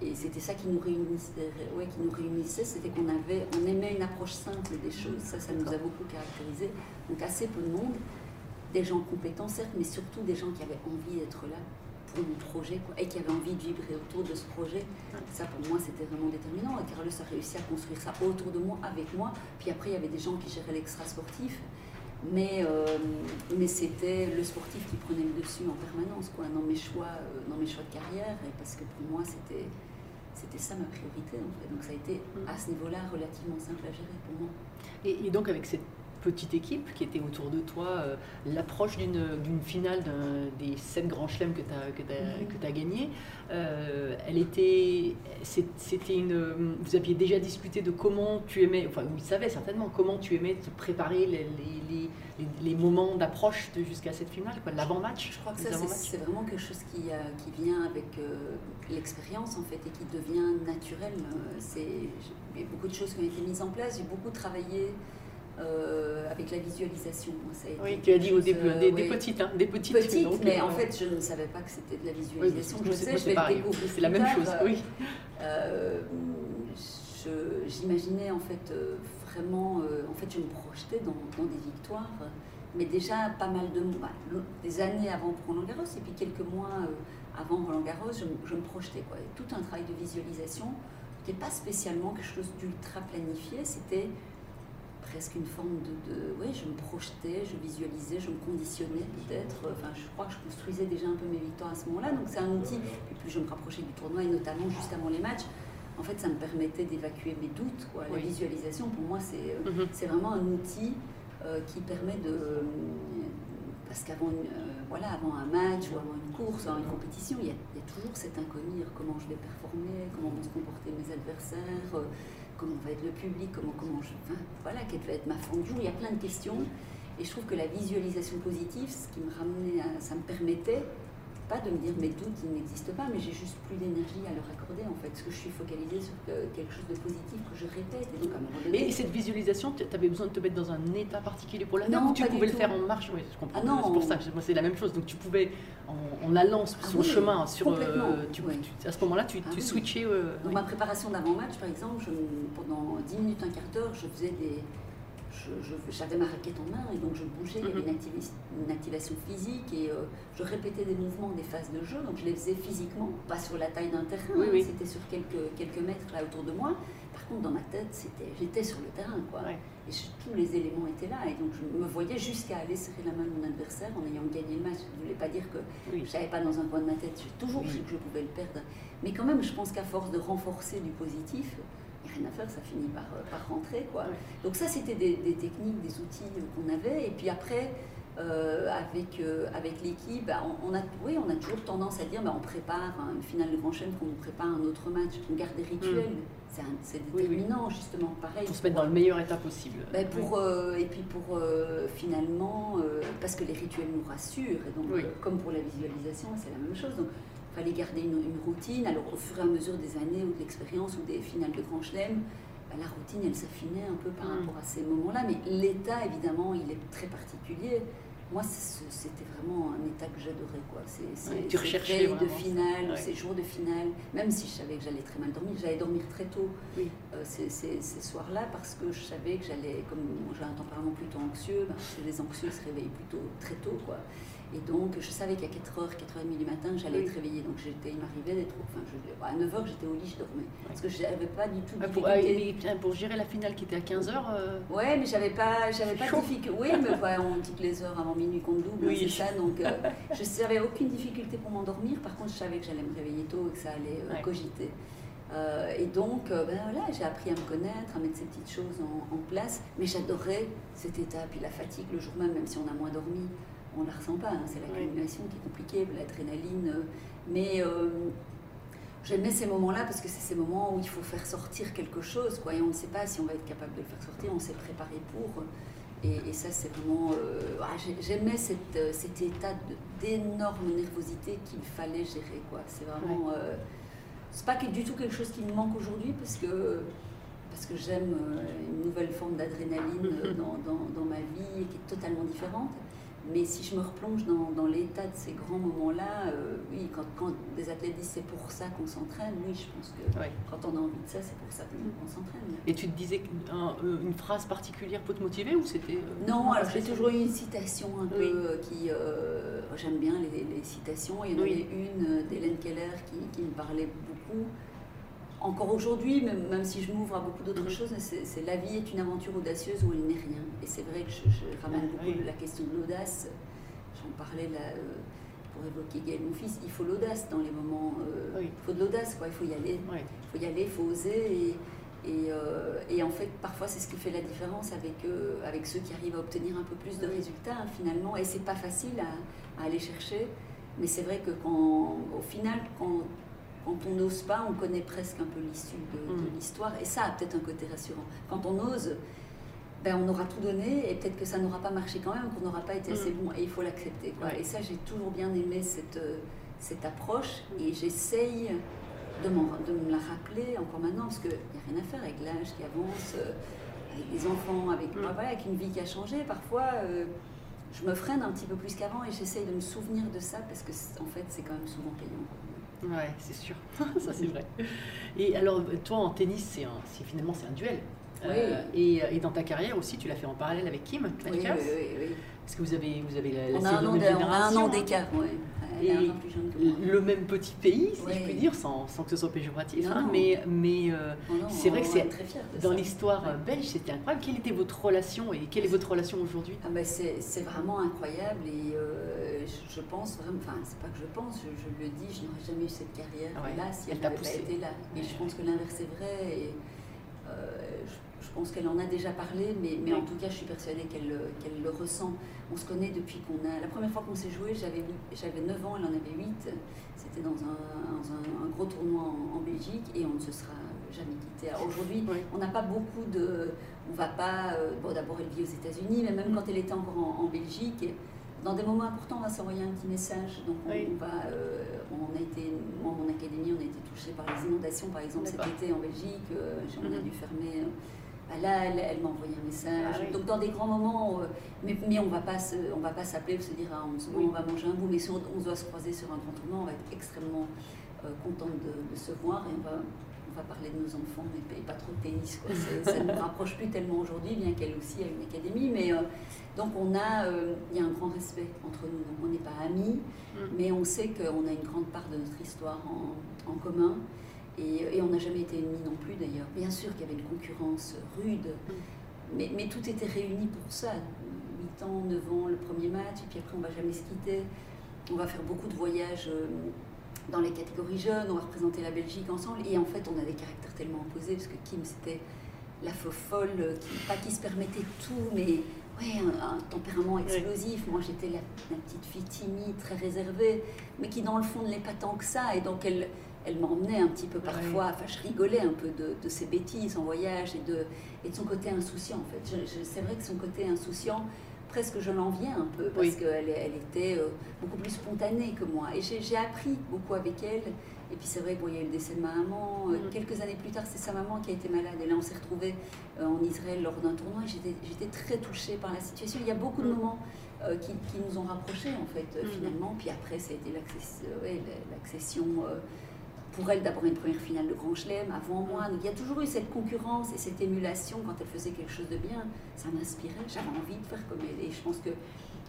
Et c'était ça qui nous réunissait, ouais, qui nous réunissait c'était qu'on avait, on aimait une approche simple des choses. Ça, ça nous a beaucoup caractérisé. Donc assez peu de monde, des gens compétents certes, mais surtout des gens qui avaient envie d'être là pour mon projet quoi, et qui avaient envie de vibrer autour de ce projet. Ça pour moi c'était vraiment déterminant. Et Carlos a réussi à construire ça autour de moi, avec moi. Puis après il y avait des gens qui géraient l'extra sportif. Mais, euh, mais c'était le sportif qui prenait le dessus en permanence quoi, dans, mes choix, euh, mes choix de carrière. Et parce que pour moi, c'était, c'était ça ma priorité. En fait. Donc ça a été à ce niveau-là relativement simple à gérer pour moi. Et, et donc avec cette petite équipe qui était autour de toi, euh, l'approche d'une finale d'un des sept grands chelems que tu as, que que gagné, euh, elle était, c'était une, vous aviez déjà discuté de comment tu aimais, enfin vous savez certainement comment tu aimais te préparer les, les, les- les- les moments d'approche jusqu'à cette finale, quoi, l'avant-match. Je crois que ça, c'est, vraiment quelque chose qui, euh, qui vient avec euh, l'expérience en fait et qui devient naturel. Euh, C'est, il y a beaucoup de choses qui ont été mises en place. J'ai beaucoup travaillé euh, avec la visualisation. Ça a été Oui, tu as dit au début, euh, des, oui. petites, hein, des petites. Petite, donc, mais euh, en fait, je ne savais pas que c'était de la oui, visualisation. moi, je sais, je vais le pareil, découvrir c'est la même tard. chose, oui. euh, j'imaginais en fait euh, vraiment, en fait, je me projetais dans, dans des victoires, mais déjà pas mal de mois, le- des années avant Roland Garros et puis quelques mois avant Roland Garros, je, me- je me projetais quoi. Tout un travail de visualisation n'était pas spécialement quelque chose d'ultra planifié, c'était presque une forme de, de- oui, je me projetais, je visualisais, je me conditionnais peut-être. Enfin, je crois que je construisais déjà un peu mes victoires à ce moment-là. Donc c'est un outil. Et plus je me rapprochais du tournoi, et notamment juste avant les matchs, en fait, ça me permettait d'évacuer mes doutes. Quoi. La Oui. visualisation, pour moi, c'est euh, Mhm. c'est vraiment un outil euh, qui permet de. Parce qu'avant euh, voilà, avant un match ou avant une course, avant une compétition, il y, a, il y a toujours cet inconnu comment je vais performer, comment vont se comporter mes adversaires, euh, comment va être le public, comment, comment je. Enfin, voilà, quelle va être ma forme du jour. Il y a plein de questions. Et je trouve que la visualisation positive, ce qui me ramenait ça me permettait pas de me dire mes doutes ils n'existent pas, mais j'ai juste plus d'énergie à leur accorder en fait, parce que je suis focalisée sur que- quelque chose de positif que je répète. Et donc à un moment donné, Et cette visualisation, tu avais besoin de te mettre dans un état particulier pour la Non, ou tu pouvais le tout. faire en marche? Oui, je comprends. Ah non. c'est pour ça, moi c'est la même chose. Donc tu pouvais, en, en allant sur Ah son oui, chemin, sur, euh, tu- à ce moment-là, tu, Ah tu switchais. euh, Dans ma préparation d'avant-match, par exemple, je- pendant 10 minutes, un quart d'heure, je faisais des. Je- je- J'avais ma raquette en main et donc je bougeais, il y avait Mhm. une, une activation physique et euh, je répétais des mouvements des phases de jeu, donc je les faisais physiquement, pas sur la taille d'un terrain, Oui, hein, oui. c'était sur quelques, quelques mètres là autour de moi. Par contre, dans ma tête, c'était, j'étais sur le terrain, quoi. Ouais. Et je- tous les éléments étaient là et donc je me voyais jusqu'à aller serrer la main de mon adversaire en ayant gagné le match. Ça ne voulait pas dire que Oui. je savais pas dans un coin de ma tête, j'ai toujours su que je pouvais le perdre. Mais quand même, je pense qu'à force de renforcer du positif, rien à faire, ça finit par, euh, par rentrer. Quoi. Donc ça, c'était des, des techniques, des outils euh, qu'on avait. Et puis après, euh, avec, euh, avec l'équipe, bah, on, on a, oui, on a toujours tendance à dire, bah, on prépare hein, une finale de Grand Chelem, qu'on nous prépare un autre match, on garde des rituels. C'est C'est Mm. Oui, oui. déterminant, justement, pareil. Pour se mettre dans le meilleur état possible. Pour, euh, et puis pour finalement, parce que les rituels nous rassurent, et donc comme pour la visualisation, c'est la même chose. Donc fallait garder une, une routine. Alors au fur et à mesure des années ou de l'expérience ou des finales de Grand Chelem, ben, la routine elle s'affinait un peu par Mm. rapport à ces moments-là. Mais l'état évidemment il est très particulier. Moi c'était vraiment un état que j'adorais. quoi. C'est Ouais, tu ces recherchais de finale, Ouais. ces jours de finale, même si je savais que j'allais très mal dormir, j'allais dormir très tôt Oui. euh, ces, ces- ces soirs-là parce que je savais que j'allais, comme j'ai un tempérament plutôt anxieux, ben, les anxieux se réveillent plutôt très tôt. Quoi. Et donc je savais qu'à 4h, 4h30 du matin, j'allais Oui. être réveillée. Donc j'étais, il m'arrivait d'être. Enfin, je, à 9h, j'étais au lit, je dormais. Parce que je n'avais pas du tout de Ah, pour, mais, tiens, pour gérer la finale qui était à 15h, Ouais, mais j'avais pas, j'avais pas de difficulté. Oui, mais ouais, on dit que les heures avant minuit comptent double, Oui. c'est ça. Donc, euh, je n'avais aucune difficulté pour m'endormir. Par contre, je savais que j'allais me réveiller tôt et que ça allait euh, Ouais. cogiter. Euh, et donc, euh, ben voilà, j'ai appris à me connaître, à mettre ces petites choses en, en place. Mais j'adorais cet état. Puis la fatigue le jour même, même si on a moins dormi, on la ressent pas. hein. C'est l'accumulation qui est compliquée, l'adrénaline. euh, mais euh, J'aimais ces moments-là parce que c'est ces moments où il faut faire sortir quelque chose, quoi, et on ne sait pas si on va être capable de le faire sortir, on s'est préparé pour. Et, et ça, c'est vraiment. euh, ah, j'ai- J'aimais cette, cet état d'énorme nervosité qu'il fallait gérer, quoi. C'est vraiment. euh, c'est pas du tout quelque chose qui me manque aujourd'hui parce que, parce que j'aime une nouvelle forme d'adrénaline dans, dans, dans ma vie qui est totalement différente. Mais si je me replonge dans, dans l'état de ces grands moments-là, euh, oui, quand, quand des athlètes disent c'est pour ça qu'on s'entraîne, oui, je pense que Ouais. quand on a envie de ça, c'est pour ça qu'on s'entraîne. Et tu te disais qu'une phrase particulière peut te motiver ou c'était. euh, Non, alors j'ai toujours eu une citation un peu Oui. euh, qui. euh, J'aime bien les, les citations. Il y en Oui. avait une euh, d'Hélène Keller qui, qui me parlait beaucoup. Encore aujourd'hui, même, même si je m'ouvre à beaucoup d'autres Mhm. choses, c'est La vie est une aventure audacieuse où elle n'est rien. Et c'est vrai que je, je ramène Ah, beaucoup oui. la question de l'audace. J'en parlais là euh, pour évoquer Gaël, mon fils. Il faut l'audace dans les moments. euh, Oui. Il faut de l'audace, quoi. Il faut y aller il faut y aller, il faut oser. Et, et, euh, et en fait, parfois, c'est ce qui fait la différence avec, avec ceux qui arrivent à obtenir un peu plus de résultats, hein, finalement. Et c'est pas facile à, à aller chercher. Mais c'est vrai que quand, au final, quand, quand on n'ose pas, on connaît presque un peu l'issue de, de Mm. l'histoire. Et ça a peut-être un côté rassurant. Quand on ose, ben, on aura tout donné et peut-être que ça n'aura pas marché quand même, qu'on n'aura pas été assez Mm. bon. Et il faut l'accepter. Ouais. Et ça, j'ai toujours bien aimé cette, euh, cette approche. Et j'essaye de, m'en- de me la rappeler encore maintenant, parce qu'il n'y a rien à faire avec l'âge qui avance, euh, avec des enfants, avec, Mm. ah, voilà, avec une vie qui a changé. Parfois, euh, je me freine un petit peu plus qu'avant et j'essaye de me souvenir de ça, parce que en fait, c'est quand même souvent payant. Ouais, c'est sûr. ça, c'est vrai. Et alors, toi, en tennis, c'est finalement, c'est un duel. Euh, et, et dans ta carrière aussi, tu l'as fait en parallèle avec Kim Oui, oui, oui, oui. Est-ce que vous avez, vous avez la, la On, a on a un an hein d'écart, ouais. Elle est Et un an plus jeune que moi. le même petit pays, si Oui. je puis dire, sans, sans que ce soit péjoratif. Non, hein, non. mais mais euh, Oh c'est vrai que c'est dans l'histoire Ouais. euh, belge, c'était incroyable. Quelle était votre relation et quelle est votre relation aujourd'hui? Ah ben c'est c'est vraiment incroyable et euh, je, pense vraiment, enfin c'est pas que je pense, je, je le dis, je n'aurais jamais eu cette carrière Ouais, là si elle n'avait pas été là. Ouais. je pense que l'inverse est vrai et euh, je, je pense qu'elle en a déjà parlé, mais, mais en tout cas, je suis persuadée qu'elle le- ressent. On se connaît depuis qu'on a. La première fois qu'on s'est joué, j'avais huit- j'avais 9 ans, elle en avait 8. C'était dans, un, dans un- un gros tournoi en, en Belgique et on ne se sera jamais quitté. Aujourd'hui, Oui. on n'a pas beaucoup de. On va pas. euh, bon, d'abord, elle vit aux États-Unis, mais même Mm. quand elle était encore en, en Belgique. Dans des moments importants, on va s'envoyer un petit message. Donc, on, Oui. on va, euh, on a été, moi, mon académie, on a été touché par les inondations, par exemple, cet été en Belgique. euh, on a Mhm. dû fermer. euh, bah là, elle, elle m'a envoyé un message. Ah oui. Donc, dans des grands moments, euh, mais, mais on va pas se, on va pas s'appeler pour se dire, ah, on, Oui. on va manger un bout. Mais si on, doit se croiser sur un grand tournoi, on va être extrêmement euh, contente de, de se voir et on va, va parler de nos enfants, mais pas- trop de tennis. Quoi. Ça ne nous rapproche plus tellement aujourd'hui, bien qu'elle aussi a une académie. Mais euh, donc on a, euh, il y a un grand respect entre nous. Donc on n'est pas amis, Mm. mais on sait qu'on a une grande part de notre histoire en, en commun. Et, et on n'a jamais été ennemis non plus d'ailleurs. Bien sûr qu'il y avait une concurrence rude, Mm. mais, mais tout était réuni pour ça. 8 ans, 9 ans, le premier match, et puis après on va jamais se quitter. On va faire beaucoup de voyages euh, dans les catégories jeunes, on va représenter la Belgique ensemble. Et en fait, on a des caractères tellement opposés, parce que Kim, c'était la faux folle, euh, qui, pas qui se permettait tout, mais ouais, un, un tempérament explosif. Moi, j'étais la, la petite fille timide, très réservée, mais qui, dans le fond, ne l'est pas tant que ça. Et donc, elle, elle m'emmenait un petit peu parfois, enfin, je rigolais un peu de, de ses bêtises en voyage et de, et de son côté insouciant, en fait. C'est vrai que son côté insouciant, presque je l'enviais un peu, parce Oui. qu'elle elle était euh, beaucoup plus spontanée que moi. Et j'ai appris beaucoup avec elle. Et puis c'est vrai qu'il y a eu le décès de ma maman. Euh, Mhm. Quelques années plus tard, c'est sa maman qui a été malade. Et là, on s'est retrouvés euh, en Israël lors d'un tournoi. J'étais très touchée par la situation. Il y a beaucoup de Mhm. moments euh, qui, qui nous ont rapprochés, en fait, Mhm. finalement. Puis après, ça a été ouais, l'accession. Pour elle, d'abord une première finale de Grand Chelem, avant moi. Donc il y a toujours eu cette concurrence et cette émulation quand elle faisait quelque chose de bien. Ça m'inspirait, j'avais envie de faire comme elle. Et je pense que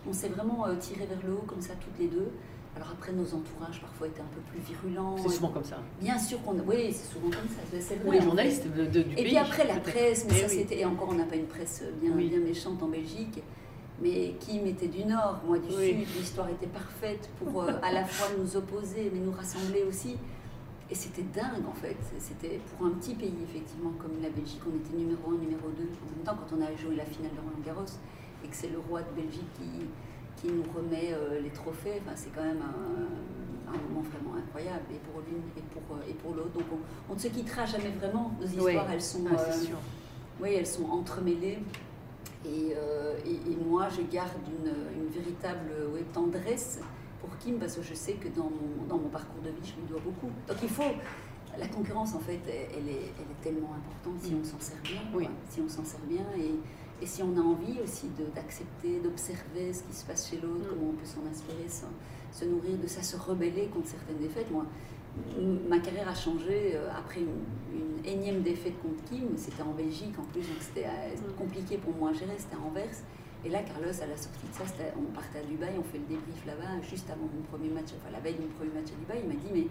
on s'est vraiment euh, tiré vers le haut comme ça, toutes les deux. Alors après, nos entourages parfois étaient un peu plus virulents. C'est souvent comme ça. Bien sûr qu'on. Oui, c'est souvent comme ça, c'est vrai. Ou les journalistes de- de- du Et pays. puis après, la presse, mais Eh ça oui. c'était. Et encore, on n'a pas une presse bien, Oui. bien méchante en Belgique. Mais Kim était du Nord, moi du Oui. Sud. L'histoire était parfaite pour euh, à la fois nous opposer, mais nous rassembler aussi. Et c'était dingue en fait. C'était pour un petit pays, effectivement, comme la Belgique, on était numéro 1, numéro 2. En même temps, quand on a joué la finale de Roland Garros et que c'est le roi de Belgique qui, qui nous remet euh, les trophées, enfin, c'est quand même un, un moment vraiment incroyable. Et pour l'une et pour, euh, et pour l'autre. Donc on, on ne se quittera jamais vraiment. Nos histoires, elles sont. Ah, euh, sûr. oui, elles sont entremêlées. Et, euh, et, et moi, je garde une, une véritable ouais, tendresse pour Kim parce que je sais que dans mon, dans mon parcours de vie, je lui dois beaucoup. Donc il faut. La concurrence, en fait, elle est, elle est tellement importante si on s'en sert bien. Oui. quoi. Si on s'en sert bien et, et si on a envie aussi d'accepter, d'observer ce qui se passe chez l'autre, Mm. comment on peut s'en inspirer, s'en- se nourrir de ça, se rebeller contre certaines défaites. Moi, ma carrière a changé euh, après une, une énième défaite contre Kim. C'était en Belgique en plus, donc c'était euh, Mm. compliqué pour moi à gérer. C'était à Anvers. Et là, Carlos, à la sortie de ça, on partait à Dubaï, on fait le débrief là-bas, juste avant mon premier match, enfin la veille de mon premier match à Dubaï. Il m'a dit Mais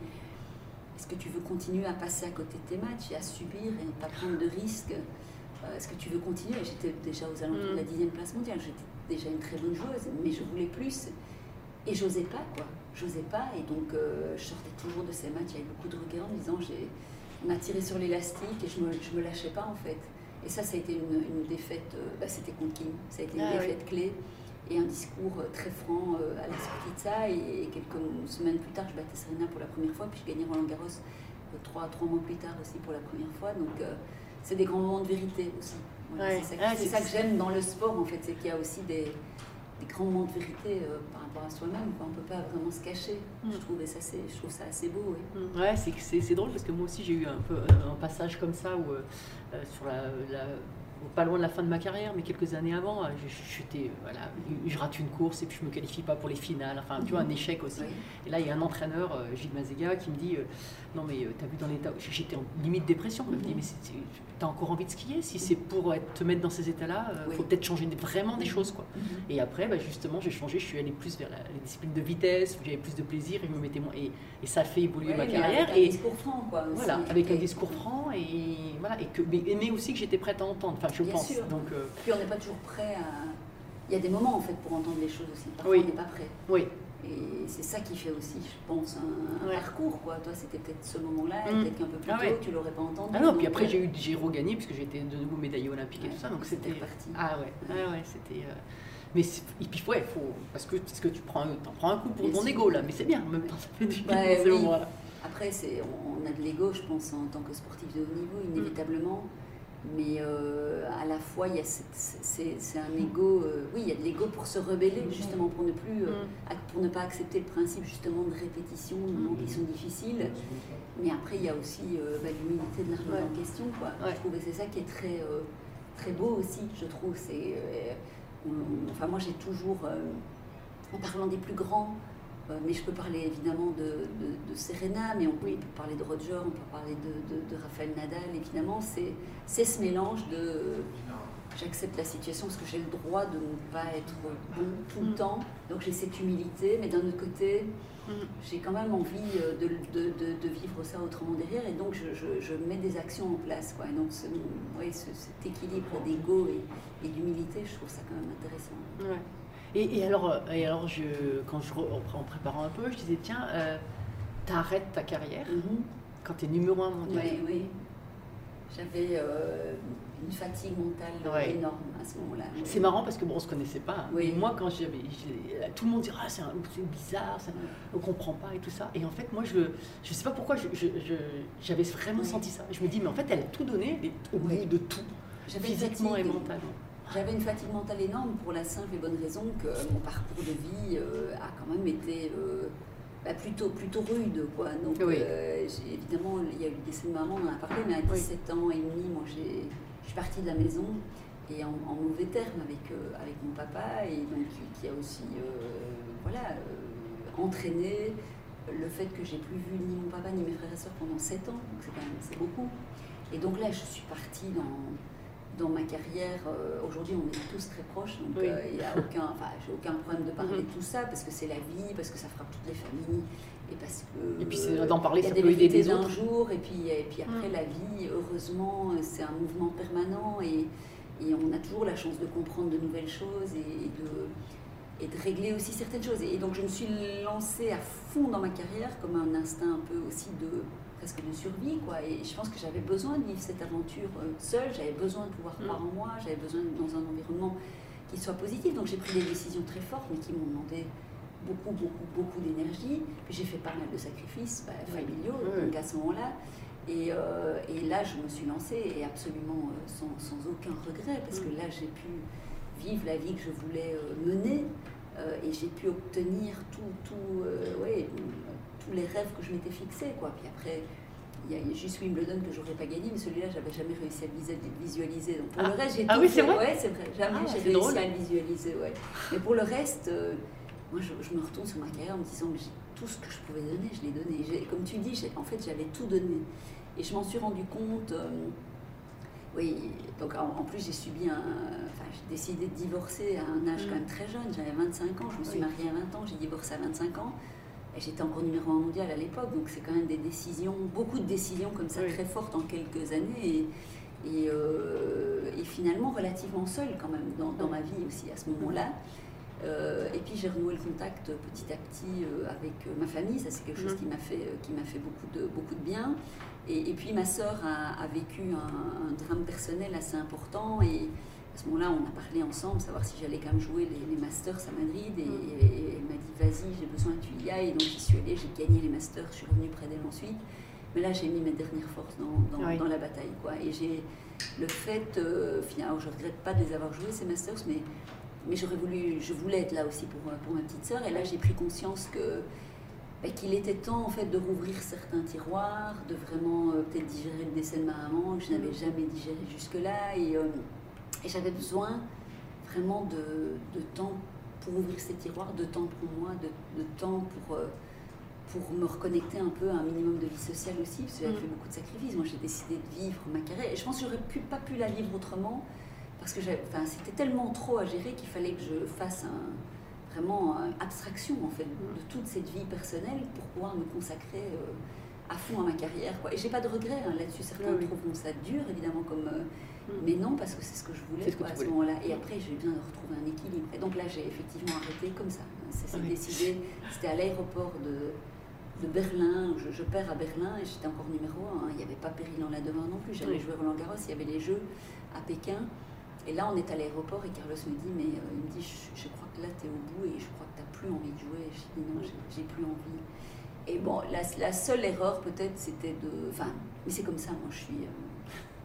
est-ce que tu veux continuer à passer à côté de tes matchs et à subir et ne pas prendre de risques Euh, Est-ce que tu veux continuer? J'étais déjà aux alentours de la Mm. dixième place mondiale. J'étais déjà une très bonne joueuse, mais je voulais plus. Et j'osais pas, quoi. J'osais pas. Et donc, euh, je sortais toujours de ces matchs avec beaucoup de regrets en me disant j'ai, On m'a tiré sur l'élastique et je me, je me lâchais pas, en fait. Et ça, ça a été une, une défaite. euh, bah, c'était contre. Ça a été une Ah oui. défaite clé. Et un discours euh, très franc euh, à la sortie de ça. Et, quelques semaines plus tard, je battais Serena pour la première fois. Puis je gagnais Roland Garros trois, trois mois plus tard aussi pour la première fois. Donc, euh, c'est des grands moments de vérité aussi. Voilà, Ouais. C'est ça, Ah, que j'aime dans le sport, en fait. C'est qu'il y a aussi des, des grands moments de vérité euh, par rapport à soi-même. On ne peut pas vraiment se cacher. Mm. Je, trouve, et ça, je trouve ça assez beau. oui. Mm. Ouais, c'est, drôle parce que moi aussi j'ai eu un peu un passage comme ça où, euh, sur la, la- pas loin de la fin de ma carrière, mais quelques années avant, euh, euh, voilà, je rate une course et puis je me qualifie pas pour les finales. Enfin, tu vois, un échec aussi. Oui. Et là, il y a un entraîneur, euh, Gilles Mazega, qui me dit euh, Non, mais tu t'as vu dans l'état. où J'étais en limite dépression. Il me Mhm. Mais t'as encore envie de skier? Si c'est pour être- te mettre dans ces états-là, il Oui. faut peut-être changer vraiment des choses. quoi. Mhm. Et après, bah, justement, j'ai changé. Je suis allée plus vers la- les disciplines de vitesse, où j'avais plus de plaisir et, je me mettais moins, et, et ça a fait évoluer Ouais, ma carrière. Avec un Et, discours franc, quoi. aussi. voilà, avec un discours franc et voilà, et que, mais, mais aussi que j'étais prête à entendre. Enfin, je Bien pense. sûr. Donc, euh, Puis on n'est pas toujours prêt à. Il y a des moments, en fait, pour entendre les choses aussi. Parfois, Oui. on n'est pas prêt. oui, Et c'est ça qui fait aussi, je pense, un, un Ouais. parcours. Quoi. Toi, c'était peut-être ce moment-là, et Mm. peut-être qu'un peu plus Ah tôt, ouais. tu l'aurais pas entendu. Ah non, puis après euh, j'ai eu j'ai regagné puisque été de nouveau médaillée olympique et Ouais, tout ça, donc c'était c'était. reparti. Ah ouais, ouais, ouais, c'était. euh, Mais et puis ouais, faut parce que parce que tu prends un- t'en prends un coup pour ton ego là, mais c'est bien. En même temps, ça fait du bien oui. Après, c'est, on, a de l'ego, je pense, en tant que sportif de haut niveau, inévitablement. Mais euh, à la fois, il y a c'est, un ego. euh, oui, il y a de l'ego pour se rebeller, justement, pour ne plus, euh, Mm. pour ne pas accepter le principe justement de répétition, de moments qui sont difficiles. Mais après, il y a aussi bah, l'humilité de la remise Ouais. en question, quoi. Ouais. Je trouve que c'est ça qui est très, très beau aussi, je trouve. C'est, enfin, moi, j'ai toujours, en parlant des plus grands, mais je peux parler évidemment de, de, de Serena, mais on peut, on peut parler de Roger, on peut parler de, de, de Rafael Nadal, évidemment. C'est, c'est ce mélange de j'accepte la situation parce que j'ai le droit de ne pas être bon tout le Mm. temps, donc j'ai cette humilité, mais d'un autre côté, Mm. j'ai quand même envie euh, de, de, de, de vivre ça autrement derrière, et donc je, je, je mets des actions en place. Quoi. Et donc ce, ouais, ce- cet équilibre d'ego et, et d'humilité, je trouve ça quand même intéressant. Ouais. Et, et alors, euh, et alors je, quand je, en, en préparant un peu, je disais tiens, euh, t'arrêtes ta carrière quand t'es numéro un mondial. Oui, oui. J'avais euh, une fatigue mentale Ouais. énorme à ce moment-là. C'est marrant parce que bon, on se connaissait pas. Oui. Et moi, quand j'avais, tout le monde dit ah c'est, bizarre, ça, on comprend pas et tout ça. Et en fait, moi, je, je sais pas pourquoi, j'avais vraiment Oui. senti ça. Je me dis mais en fait, elle a tout donné, elle est au Oui. bout de tout, physiquement et mentalement. J'avais une fatigue mentale énorme pour la simple et bonne raison que mon parcours de vie euh, a quand même été euh, bah, plutôt, plutôt rude. Quoi. Donc, Oui. euh, évidemment, il y a eu le décès de maman, on en a parlé, mais à Oui. 17 ans et demi, moi, j'ai, je suis partie de la maison et en, en mauvais termes avec, avec mon papa, et donc qui, qui a aussi voilà, entraîné le fait que j'ai plus vu ni mon papa ni mes frères et sœurs pendant 7 ans, donc c'est beaucoup. Et donc là, je suis partie dans, dans ma carrière. euh, Aujourd'hui, on est tous très proches, donc Oui. euh, il n'y a aucun, enfin, j'ai aucun problème de parler Mhm. de tout ça parce que c'est la vie, parce que ça frappe toutes les familles, et parce que Et puis c'est d'en parler, ça des peut aider les d'un autres. jour, et puis et puis après Mhm. la vie, heureusement, c'est un mouvement permanent et, et on a toujours la chance de comprendre de nouvelles choses et, et de et de régler aussi certaines choses. Et donc je me suis lancée à fond dans ma carrière comme un instinct un peu aussi de presque de survie quoi. Et je pense que j'avais besoin de vivre cette aventure euh, seule. J'avais besoin de pouvoir Mm. croire en moi. J'avais besoin d'être dans un environnement qui soit positif. Donc j'ai pris des décisions très fortes, mais qui m'ont demandé beaucoup, beaucoup, beaucoup d'énergie. Puis j'ai fait pas mal de sacrifices bah, familiaux Oui. donc à ce moment-là. Et, euh, et là, je me suis lancée et absolument euh, sans, sans aucun regret, parce que Mm. là, j'ai pu vivre la vie que je voulais mener euh, et j'ai pu obtenir tout, tout, euh, ouais, tous les rêves que je m'étais fixés. Quoi. Puis après, il y a juste Wimbledon que j'aurais pas gagné, mais celui-là, j'avais jamais réussi à visualiser. Donc pour Ah. le reste, j'ai Ah oui, c'est vrai Ouais, c'est vrai. Jamais Ah, j'ai réussi drôle. à le visualiser. Ouais. Mais pour le reste, euh, moi, je, je me retourne sur ma carrière en me disant que j'ai tout ce que je pouvais donner, je l'ai donné. J'ai- Comme tu dis, en fait, j'avais tout donné. Et je m'en suis rendu compte. euh, oui, donc en, en plus, j'ai subi un. Enfin, j'ai décidé de divorcer à un âge Mm. quand même très jeune. J'avais 25 ans, je me suis Oui. mariée à 20 ans, j'ai divorcé à 25 ans. J'étais encore numéro un mondial à l'époque, donc c'est quand même des décisions, beaucoup de décisions comme ça Oui. très fortes en quelques années. Et, et, euh, et finalement relativement seule quand même dans, dans ma vie aussi à ce moment-là. Euh, et puis j'ai renoué le contact petit à petit euh, avec euh, ma famille, ça c'est quelque chose Mhm. qui m'a fait, qui m'a fait beaucoup, de, beaucoup de bien. Et, et puis ma sœur a, a vécu un, un drame personnel assez important et à ce moment-là on a parlé ensemble, savoir si j'allais quand même jouer les, les Masters à Madrid et, Mhm. et- elle m'a dit vas-y j'ai besoin que tu y ailles et donc j'y suis allée, j'ai gagné les Masters, je suis revenue près d'elle ensuite. Mais là j'ai mis mes dernières forces dans, dans, Oui. dans la bataille quoi. Et j'ai le fait, euh, finalement je regrette pas de les avoir joués ces Masters mais mais j'aurais voulu, je voulais être là aussi pour, euh, pour ma petite sœur. Et là, j'ai pris conscience que bah, qu'il était temps en fait de rouvrir certains tiroirs, de vraiment euh, peut-être digérer le décès de ma maman que je n'avais jamais digéré jusque-là. Et, euh, et j'avais besoin vraiment de, de temps pour ouvrir ces tiroirs, de temps pour moi, de, de temps pour, euh, pour me reconnecter un peu à un minimum de vie sociale aussi, parce que j'avais Mm. fait beaucoup de sacrifices. Moi, j'ai décidé de vivre ma carrière. Et je pense que j'aurais pu, pas pu la vivre autrement parce que enfin, c'était tellement trop à gérer qu'il fallait que je fasse un, vraiment une abstraction en fait de toute cette vie personnelle pour pouvoir me consacrer euh, à fond à ma carrière. Quoi. Et j'ai pas de regrets hein, là-dessus. Certains Oui, oui. trouveront ça dur, évidemment, comme. euh, Mm. Mais non, parce que c'est ce que je voulais C'est quoi, à ce moment-là. Et après, j'ai de retrouver un équilibre. Et donc là, j'ai effectivement arrêté comme ça. S'est Oui. décidé. C'était à l'aéroport de, de Berlin. Je, je perds à Berlin et j'étais encore numéro un. Il n'y avait pas péril dans la demeure non plus. J'allais Oui. jouer Roland Garros. Il y avait les Jeux à Pékin. Et là, on est à l'aéroport et Carlos me dit, mais euh, il me dit, je, je crois que là, tu es au bout et je crois que tu n'as plus envie de jouer. Et je dis, non, j'ai plus envie. Et bon, la, la seule erreur peut-être, c'était de... Enfin, mais c'est comme ça, moi, je suis...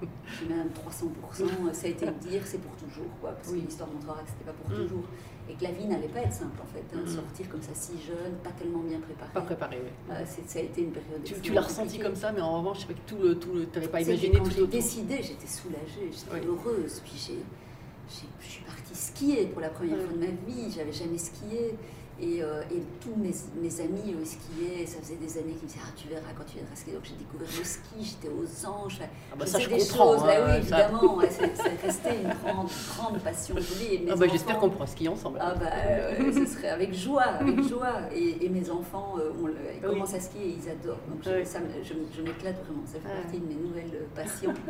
euh, je suis même 300%, ça a été de dire c'est pour toujours, quoi, parce Oui. que l'histoire montrera que c'était pas pour Mm. toujours. Et que la vie n'allait pas être simple, en fait. hein, Mm. Sortir comme ça si jeune, pas tellement bien préparé. Pas préparé, oui. Euh, c'est- ça a été une période. Tu, tu l'as ressenti comme ça, mais en revanche, je sais pas que tout le. Tout le T'avais pas imaginé quand tout j'ai décidé, j'étais soulagée, j'étais Oui. heureuse. Puis j'ai, j'ai- je suis partie skier pour la première Oui. fois de ma vie. J'avais jamais skié. Et, euh, et tous mes, mes amis euh, skiaient. Ça faisait des années qu'ils me disaient Ah, tu verras quand tu viendras skier. Donc j'ai découvert le ski, j'étais aux anges. Ah bah ça, je des comprends. choses. Bah hein, oui, ça. évidemment. ouais, c'est, c'est resté une grande, grande passion. Je l'ai. Et mes Ah bah, J'espère qu'on pourra skier ensemble. ah bah, euh, ce serait avec joie, avec joie. Et, et mes enfants, euh, on le- ils Oui. commencent à skier et ils adorent. Donc je, Oui. ça je, je m'éclate vraiment, ça fait partie de mes nouvelles euh, passions.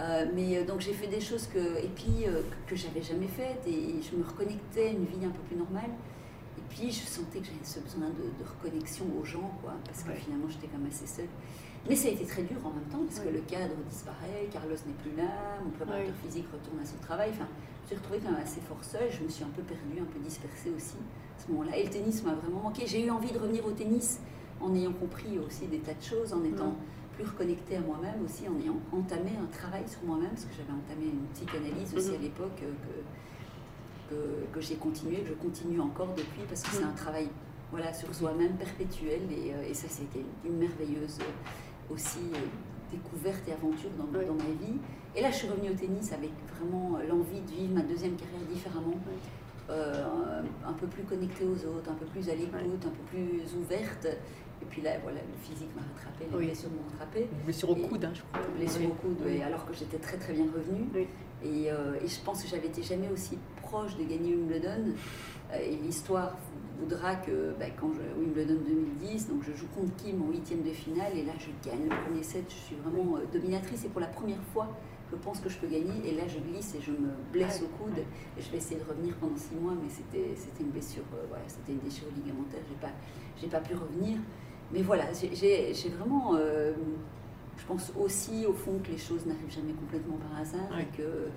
Euh, mais euh, donc j'ai fait des choses que, et puis, euh, que j'avais jamais faites et je me reconnectais à une vie un peu plus normale. Et puis je sentais que j'avais ce besoin de, de reconnexion aux gens, quoi, parce que Ouais. finalement j'étais quand même assez seule. Mais ça a été très dur en même temps, parce que le cadre disparaît, Carlos n'est plus là, mon préparateur Ouais. physique retourne à son travail. Enfin, je me suis retrouvée quand même assez fort seule, je me suis un peu perdue, un peu dispersée aussi à ce moment-là. Et le tennis m'a vraiment manqué. J'ai eu envie de revenir au tennis en ayant compris aussi des tas de choses, en étant plus reconnectée à moi-même aussi, en ayant entamé un travail sur moi-même, parce que j'avais entamé une psychanalyse aussi Mhm. à l'époque euh, que, que, que j'ai continué, que je continue encore depuis, parce que c'est un travail voilà, sur soi-même perpétuel, et, euh, et ça c'était une merveilleuse euh, aussi euh, découverte et aventure dans, ma vie. Et là, je suis revenue au tennis avec vraiment l'envie de vivre ma deuxième carrière différemment, euh, un peu plus connectée aux autres, un peu plus à l'écoute, un peu plus ouverte. Et puis là, voilà, le physique m'a rattrapé, les blessures m'ont rattrapé. Blessure au coude, hein, je crois. Blessure au coude, alors que j'étais très très bien revenue. Euh, et je pense que j'avais été jamais aussi proche de gagner Wimbledon. Euh, et l'histoire voudra que bah, quand je, Wimbledon 2010, donc je joue contre Kim en huitième de finale, et là je gagne le premier set, je suis vraiment euh, dominatrice. Et pour la première fois, je pense que je peux gagner. Et là je glisse et je me blesse au coude. Et je vais essayer de revenir pendant six mois, mais c'était c'était une blessure, euh, voilà, c'était une déchirure ligamentaire. J'ai pas, j'ai pas pu revenir. Mais voilà, j'ai- vraiment. euh, je pense aussi au fond que les choses n'arrivent jamais complètement par hasard et que,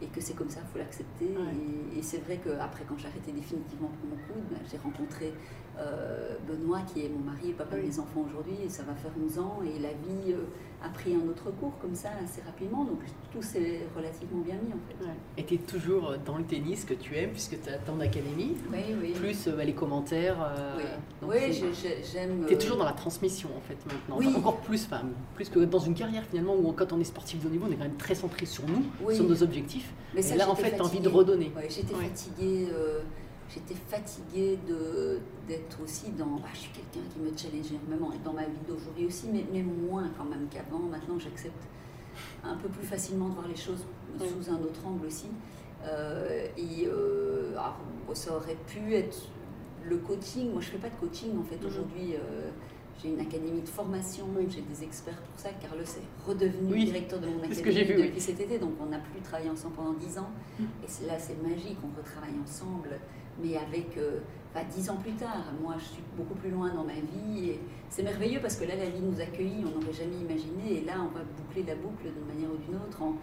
et que c'est comme ça, il faut l'accepter. Ouais. Et, et c'est vrai qu'après, quand j'ai arrêté définitivement pour mon coude, ben, j'ai rencontré euh, Benoît, qui est mon mari et papa de Oui. mes enfants aujourd'hui, et ça va faire 11 ans, et la vie euh, a pris un autre cours comme ça assez rapidement, donc tout s'est relativement bien mis en fait. Ouais. Et tu es toujours dans le tennis que tu aimes, puisque tu as ton académie, Oui, oui. plus euh, bah, les commentaires. euh, oui, j'aime. Tu es euh, toujours dans la transmission en fait maintenant. Oui. Enfin, encore plus, enfin, plus que dans une carrière finalement où quand on est sportif de haut niveau, on est quand même très centré sur nous, Oui. sur nos objectifs. Mais Et ça, là en fait, tu as envie de redonner. Ouais, j'étais Ouais. fatiguée. euh, j'étais fatiguée de d'être aussi dans. bah, je suis quelqu'un qui me challenge énormément et dans ma vie d'aujourd'hui aussi, mais, mais moins quand même qu'avant. Maintenant, j'accepte un peu plus facilement de voir les choses Oui. sous un autre angle aussi. Euh, et euh, alors, ça aurait pu être le coaching. Moi, je fais pas de coaching en fait Mhm. aujourd'hui. euh, j'ai une académie de formation, Oui. j'ai des experts pour ça. Carlos est redevenu Oui, directeur de mon académie oui. depuis cet été, donc on n'a plus travaillé ensemble pendant 10 ans. Mm. Et là, c'est magique, on retravaille ensemble, mais avec, euh, enfin, 10 ans plus tard. Moi, je suis beaucoup plus loin dans ma vie. et C'est merveilleux parce que là, la vie nous accueille, on n'aurait jamais imaginé. Et là, on va boucler la boucle d'une manière ou d'une autre en,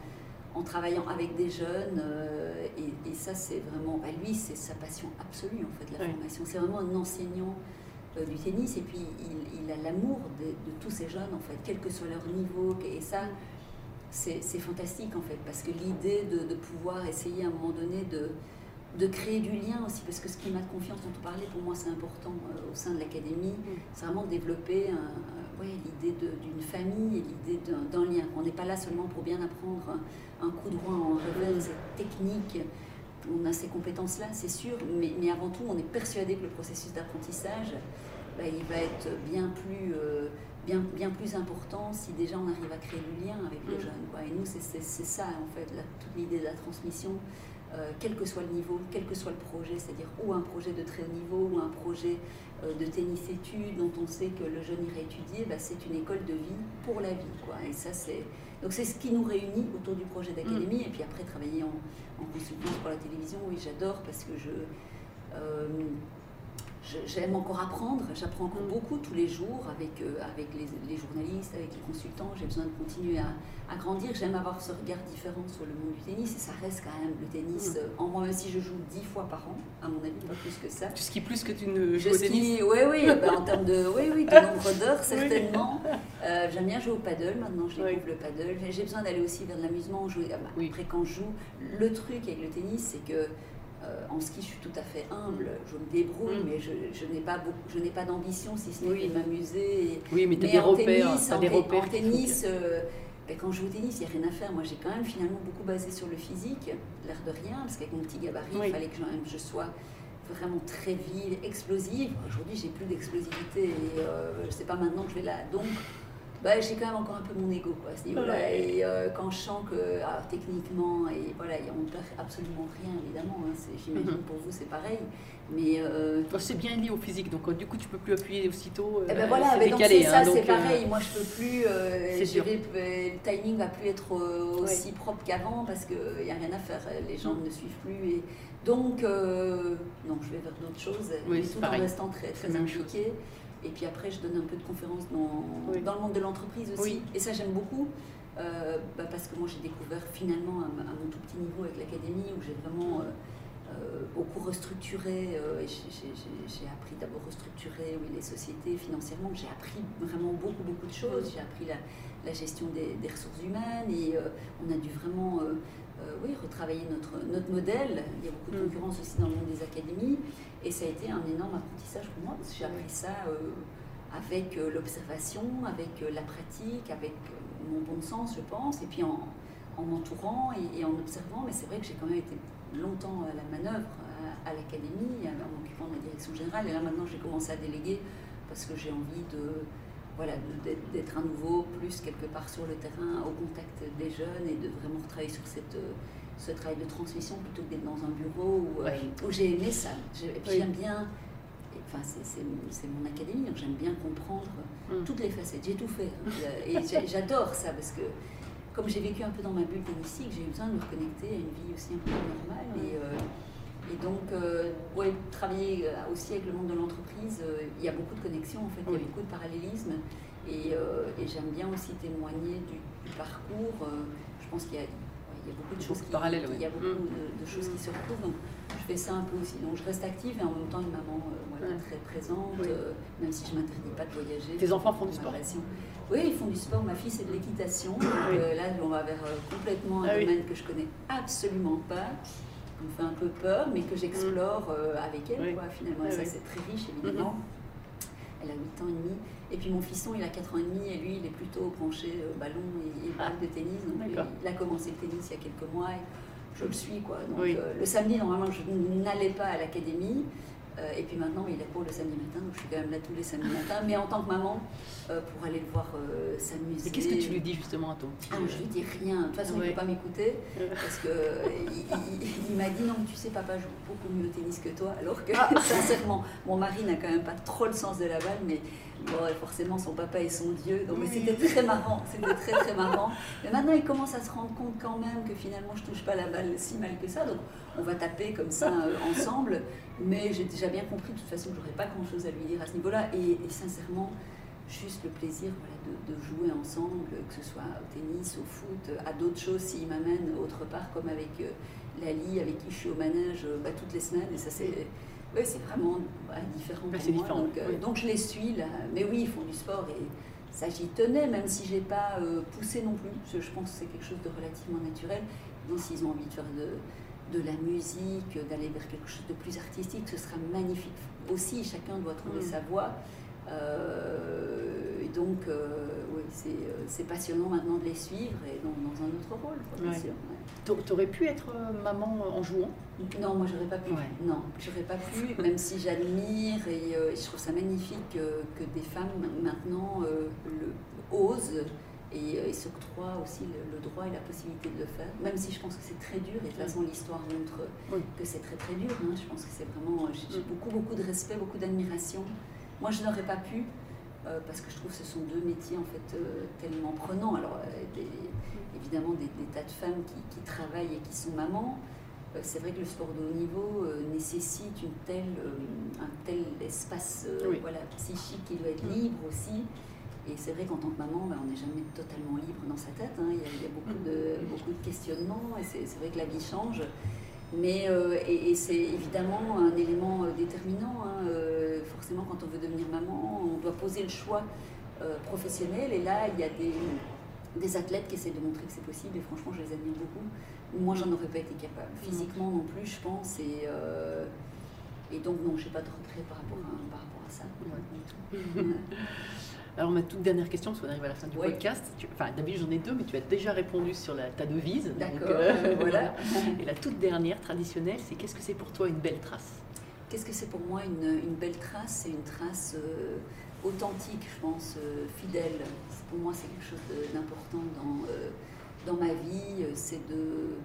en travaillant avec des jeunes. euh, et, et ça, c'est vraiment, bah, lui, c'est sa passion absolue, en fait, la Oui. formation. C'est vraiment un enseignant euh, du tennis. Et puis, il, il a l'amour de, de tous ces jeunes, en fait, quel que soit leur niveau. Et ça, c'est c'est fantastique en fait, parce que l'idée de, de pouvoir essayer à un moment donné de, de créer du lien aussi, parce que ce climat de confiance dont on parlait, pour moi c'est important euh, au sein de l'académie, c'est vraiment développer un- ouais, l'idée de- d'une famille et l'idée d'un lien. On n'est pas là seulement pour bien apprendre un, un coup droit en revers, c'est technique. On a ces compétences-là, c'est sûr, mais, mais avant tout, on est persuadé que le processus d'apprentissage, bah, il va être bien plus, euh, bien, bien plus important si déjà on arrive à créer du lien avec les Mm. jeunes. Quoi. Et nous, c'est ça, en fait, la- toute l'idée de la transmission. Euh, quel que soit le niveau, quel que soit le projet, c'est-à-dire ou un projet de très haut niveau ou un projet euh, de tennis études dont on sait que le jeune irait étudier, bah, c'est une école de vie pour la vie. Quoi. Et ça, c'est... Donc c'est ce qui nous réunit autour du projet d'académie. Et puis après, travailler en, en consultance pour la télévision, oui, j'adore parce que je... euh, je- J'aime encore apprendre, j'apprends encore Mm. beaucoup tous les jours avec, euh, avec les, les journalistes, avec les consultants. J'ai besoin de continuer à, à grandir. J'aime avoir ce regard différent sur le monde du tennis et ça reste quand même le tennis Mm. euh, en moi, même si je joue dix fois par an, à mon avis, pas plus que ça. Tu skis plus que tu ne Je joues au tennis? Oui, oui, bah, en termes de, oui, oui, de nombre d'heures, certainement. Euh, J'aime bien jouer au paddle, maintenant je découvre Oui. le paddle. J'ai- besoin d'aller aussi vers l'amusement. jouer- ah bah, Oui. Après, quand je joue, le truc avec le tennis, c'est que en ski, je suis tout à fait humble. Je me débrouille, Mm. mais je, je n'ai pas, beaucoup- je n'ai pas d'ambition, si ce n'est Oui. de m'amuser. Oui, mais tu as des repères. tennis, en, des te- repères en tennis, euh, ben, quand je joue au tennis, il n'y a rien à faire. Moi, j'ai quand même finalement beaucoup basé sur le physique, l'air de rien, parce qu'avec mon petit gabarit, Oui. il fallait que je, sois vraiment très vive, explosive. Aujourd'hui, j'ai plus d'explosivité et euh, je sais pas maintenant que je vais là. Donc, bah, j'ai quand même encore un peu mon ego quoi, à ce niveau-là. Ouais. Et euh, quand je sens que ah, techniquement, et voilà, on ne perd absolument rien évidemment. hein, J'imagine Mhm. pour vous c'est pareil. Mais euh, c'est bien lié au physique, donc euh, du coup, tu peux plus appuyer aussitôt. eh ben voilà, c'est donc c'est ça, hein, c'est euh, pareil. Moi, je peux plus. vais- le timing va plus être aussi propre qu'avant parce qu'il n'y a rien à faire. Les gens Mm. ne suivent plus. Et donc, non, je vais vers d'autres choses, Oui, mais tout en restant très, très chose. Et puis après, je donne un peu de conférences dans, Oui. dans le monde de l'entreprise aussi. Oui. Et ça, j'aime beaucoup. euh, bah, parce que moi, j'ai découvert finalement à, mon tout petit niveau avec l'académie où j'ai vraiment euh, euh, beaucoup restructuré. euh, et j'ai- appris d'abord restructurer oui, les sociétés financièrement. J'ai appris vraiment beaucoup, beaucoup de choses. J'ai appris la, la gestion des, des ressources humaines et on a dû vraiment oui, retravailler notre, notre modèle. Il y a beaucoup de Mm. concurrence aussi dans le monde des académies. Et ça a été un énorme apprentissage pour moi parce que j'ai appris ça euh, avec euh, l'observation, avec euh, la pratique, avec euh, mon bon sens, je pense, et puis en, en m'entourant et, et en observant. Mais c'est vrai que j'ai quand même été longtemps à la manœuvre à, à l'académie, en m'occupant de la direction générale. Et là maintenant, j'ai commencé à déléguer parce que j'ai envie de voilà, d'être- à nouveau plus quelque part sur le terrain, au contact des jeunes et de vraiment travailler sur cette, euh, ce travail de transmission plutôt que d'être dans un bureau où, euh, où j'ai aimé ça. Et Oui. J'aime bien, et, enfin c'est- mon académie, donc j'aime bien comprendre Mm. toutes les facettes. J'ai tout fait. hein. Et j'ai- j'adore ça parce que comme j'ai vécu un peu dans ma bulle tennistique, j'ai eu besoin de me reconnecter à une vie aussi un peu normale. Et, euh, et donc, euh, ouais, travailler euh, aussi avec le monde de l'entreprise, euh, il y a beaucoup de connexions en fait, il y a beaucoup de parallélisme. Et, euh, et j'aime bien aussi témoigner du, du parcours. Je pense qu'il y a, ouais, il y a beaucoup de choses qui, parallèles, il y a beaucoup Mm. de, de choses qui se retrouvent. Donc, je fais ça un peu aussi. Donc, je reste active et en même temps une maman voilà, Ouais. très présente, Oui. même si je m'interdis pas de voyager. Tes enfants font du sport. Oui, ils font du sport. Ma fille, c'est de l'équitation. Donc, là, on va vers complètement un Ah domaine que je connais absolument pas, me fait un peu peur, mais que j'explore euh, avec elle, Oui. quoi, finalement. Et Ah ça, oui. c'est très riche, évidemment. Elle a 8 ans et demi. Et puis mon fisson, il a 4 ans et demi, et lui, il est plutôt branché euh, ballon et, et Ah. balle de tennis. Donc, lui, il a commencé le tennis il y a quelques mois. Et je le suis, quoi. Donc, euh, le samedi, normalement, je n'allais pas à l'académie. Euh, et puis maintenant, il a cours le samedi matin, donc je suis quand même là tous les samedis matins. Mais en tant que maman, euh, pour aller le voir euh, s'amuser. Et qu'est-ce que tu lui dis justement à ton petit Ah, je lui dis rien. De toute façon, il ne peut pas m'écouter parce que il, il- il m'a dit non, mais tu sais, papa joue beaucoup mieux au tennis que toi. Alors que Ah. sincèrement, mon mari n'a quand même pas trop le sens de la balle, mais bon, forcément, son papa est son dieu. Donc, Oui. c'était très marrant. C'était très très marrant. Mais maintenant, il commence à se rendre compte quand même que finalement, je touche pas la balle si mal que ça. Donc, on va taper comme ça euh, ensemble. Mais j'ai déjà bien compris de toute façon que j'aurais pas grand chose à lui dire à ce niveau-là. Et, et sincèrement, juste le plaisir voilà, de, de jouer ensemble, que ce soit au tennis, au foot, à d'autres choses s'il m'amène autre part, comme avec euh, Lali, avec qui je suis au manège euh, bah, toutes les semaines. Et ça, c'est ouais, c'est vraiment bah, différent Bah, pour moi. différent, donc, euh, oui. donc je les suis là. Mais oui, ils font du sport et ça j'y tenais, même si j'ai pas euh, poussé non plus. parce que je pense que c'est quelque chose de relativement naturel. Donc s'ils ont envie de faire de, de la musique, d'aller vers quelque chose de plus artistique, ce sera magnifique. Aussi, chacun doit trouver Mm. sa voie. Euh, donc, euh, oui, c'est euh, c'est passionnant maintenant de les suivre et dans, dans un autre rôle, quoi, bien Ouais. sûr. T'aurais pu être euh, maman en jouant? Non, moi j'aurais pas pu. Ouais. Non, j'aurais pas pu, même si j'admire et, euh, et je trouve ça magnifique que, que des femmes maintenant euh, le, osent et, et s'octroie aussi le, le droit et la possibilité de le faire, même si je pense que c'est très dur, et de toute façon l'histoire montre Oui. que c'est très très dur, hein. je pense que c'est vraiment, j'ai j'ai Mm. beaucoup beaucoup de respect, beaucoup d'admiration. Moi je n'aurais pas pu, euh, parce que je trouve que ce sont deux métiers en fait euh, tellement prenants. Alors euh, des- évidemment des, des tas de femmes qui, qui travaillent et qui sont mamans, c'est vrai que le sport de haut niveau nécessite une telle, un tel espace Oui. voilà, psychique qui doit être Mm. libre aussi. Et c'est vrai qu'en tant que maman, ben, on n'est jamais totalement libre dans sa tête. hein. Il, y a, il y a beaucoup, de, beaucoup de questionnements et c'est vrai que la vie change. Mais, euh, et, et c'est évidemment un élément euh, déterminant. hein. Euh, forcément, quand on veut devenir maman, on doit poser le choix euh, professionnel. Et là, il y a des, des athlètes qui essaient de montrer que c'est possible. Et franchement, je les admire beaucoup. Moi, j'en aurais pas été capable. Physiquement non plus, je pense. Et, et donc, non, j'ai pas de regret par rapport à, par rapport à ça. Ouais. Alors ma toute dernière question, parce qu'on arrive à la fin du Oui. podcast. Tu- Enfin, d'habitude j'en ai deux, mais tu as déjà répondu sur la, ta devise. D'accord, euh, voilà. Et la toute dernière, traditionnelle, c'est qu'est-ce que c'est pour toi une belle trace? Qu'est-ce que c'est pour moi une, une belle trace? C'est une trace euh, authentique, je pense, euh, fidèle. Pour moi, c'est quelque chose d'important dans, euh, dans ma vie. euh, C'est de,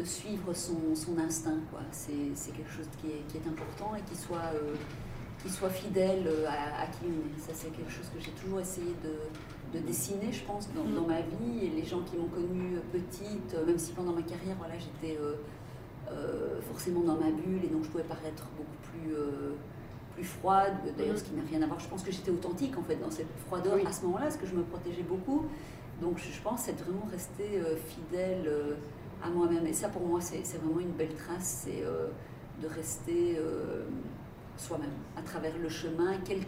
de suivre son, son instinct. quoi. C'est c'est quelque chose qui est, qui est important et qui soit, euh, qui soit fidèle euh, à, à qui on est. Ça, c'est quelque chose que j'ai toujours essayé de, de dessiner, je pense, dans, Mm. dans ma vie. Et les gens qui m'ont connue petite, euh, même si pendant ma carrière, voilà, j'étais... euh, euh, forcément dans ma bulle et donc je pouvais paraître beaucoup plus, euh, plus froide, d'ailleurs Mhm. ce qui n'a rien à voir, je pense que j'étais authentique en fait dans cette froideur Oui. à ce moment-là, parce que je me protégeais beaucoup, donc je pense être vraiment restée euh, fidèle euh, à moi-même et ça pour moi c'est vraiment une belle trace, c'est euh, de rester euh, soi-même à travers le chemin, quel,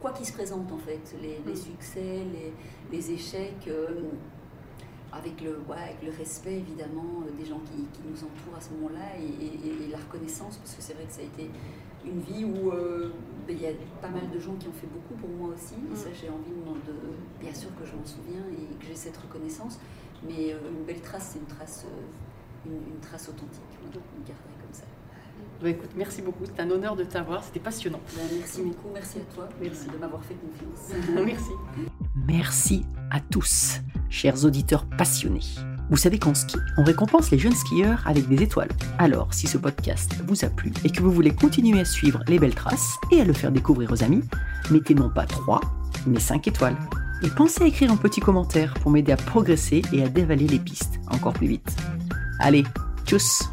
quoi qu'il se présente en fait, les, les Mhm. succès, les, les échecs. euh, avec le, ouais, avec le respect évidemment euh, des gens qui, qui nous entourent à ce moment-là et, et- et la reconnaissance, parce que c'est vrai que ça a été une vie où euh, ben, il y a pas mal de gens qui ont fait beaucoup pour moi aussi, et ça j'ai envie de, bien sûr que je m'en souviens et que j'ai cette reconnaissance, mais euh, une belle trace, c'est une trace, une, une trace authentique, garderai comme ça. Bah, écoute, merci beaucoup, c'est un honneur de t'avoir, c'était passionnant. Ben, merci beaucoup, merci à toi Merci. de m'avoir fait confiance. merci. Merci à tous, chers auditeurs passionnés. Vous savez qu'en ski, on récompense les jeunes skieurs avec des étoiles. Alors, si ce podcast vous a plu et que vous voulez continuer à suivre les belles traces et à le faire découvrir aux amis, mettez non pas 3, mais 5 étoiles. Et pensez à écrire un petit commentaire pour m'aider à progresser et à dévaler les pistes encore plus vite. Allez, tchuss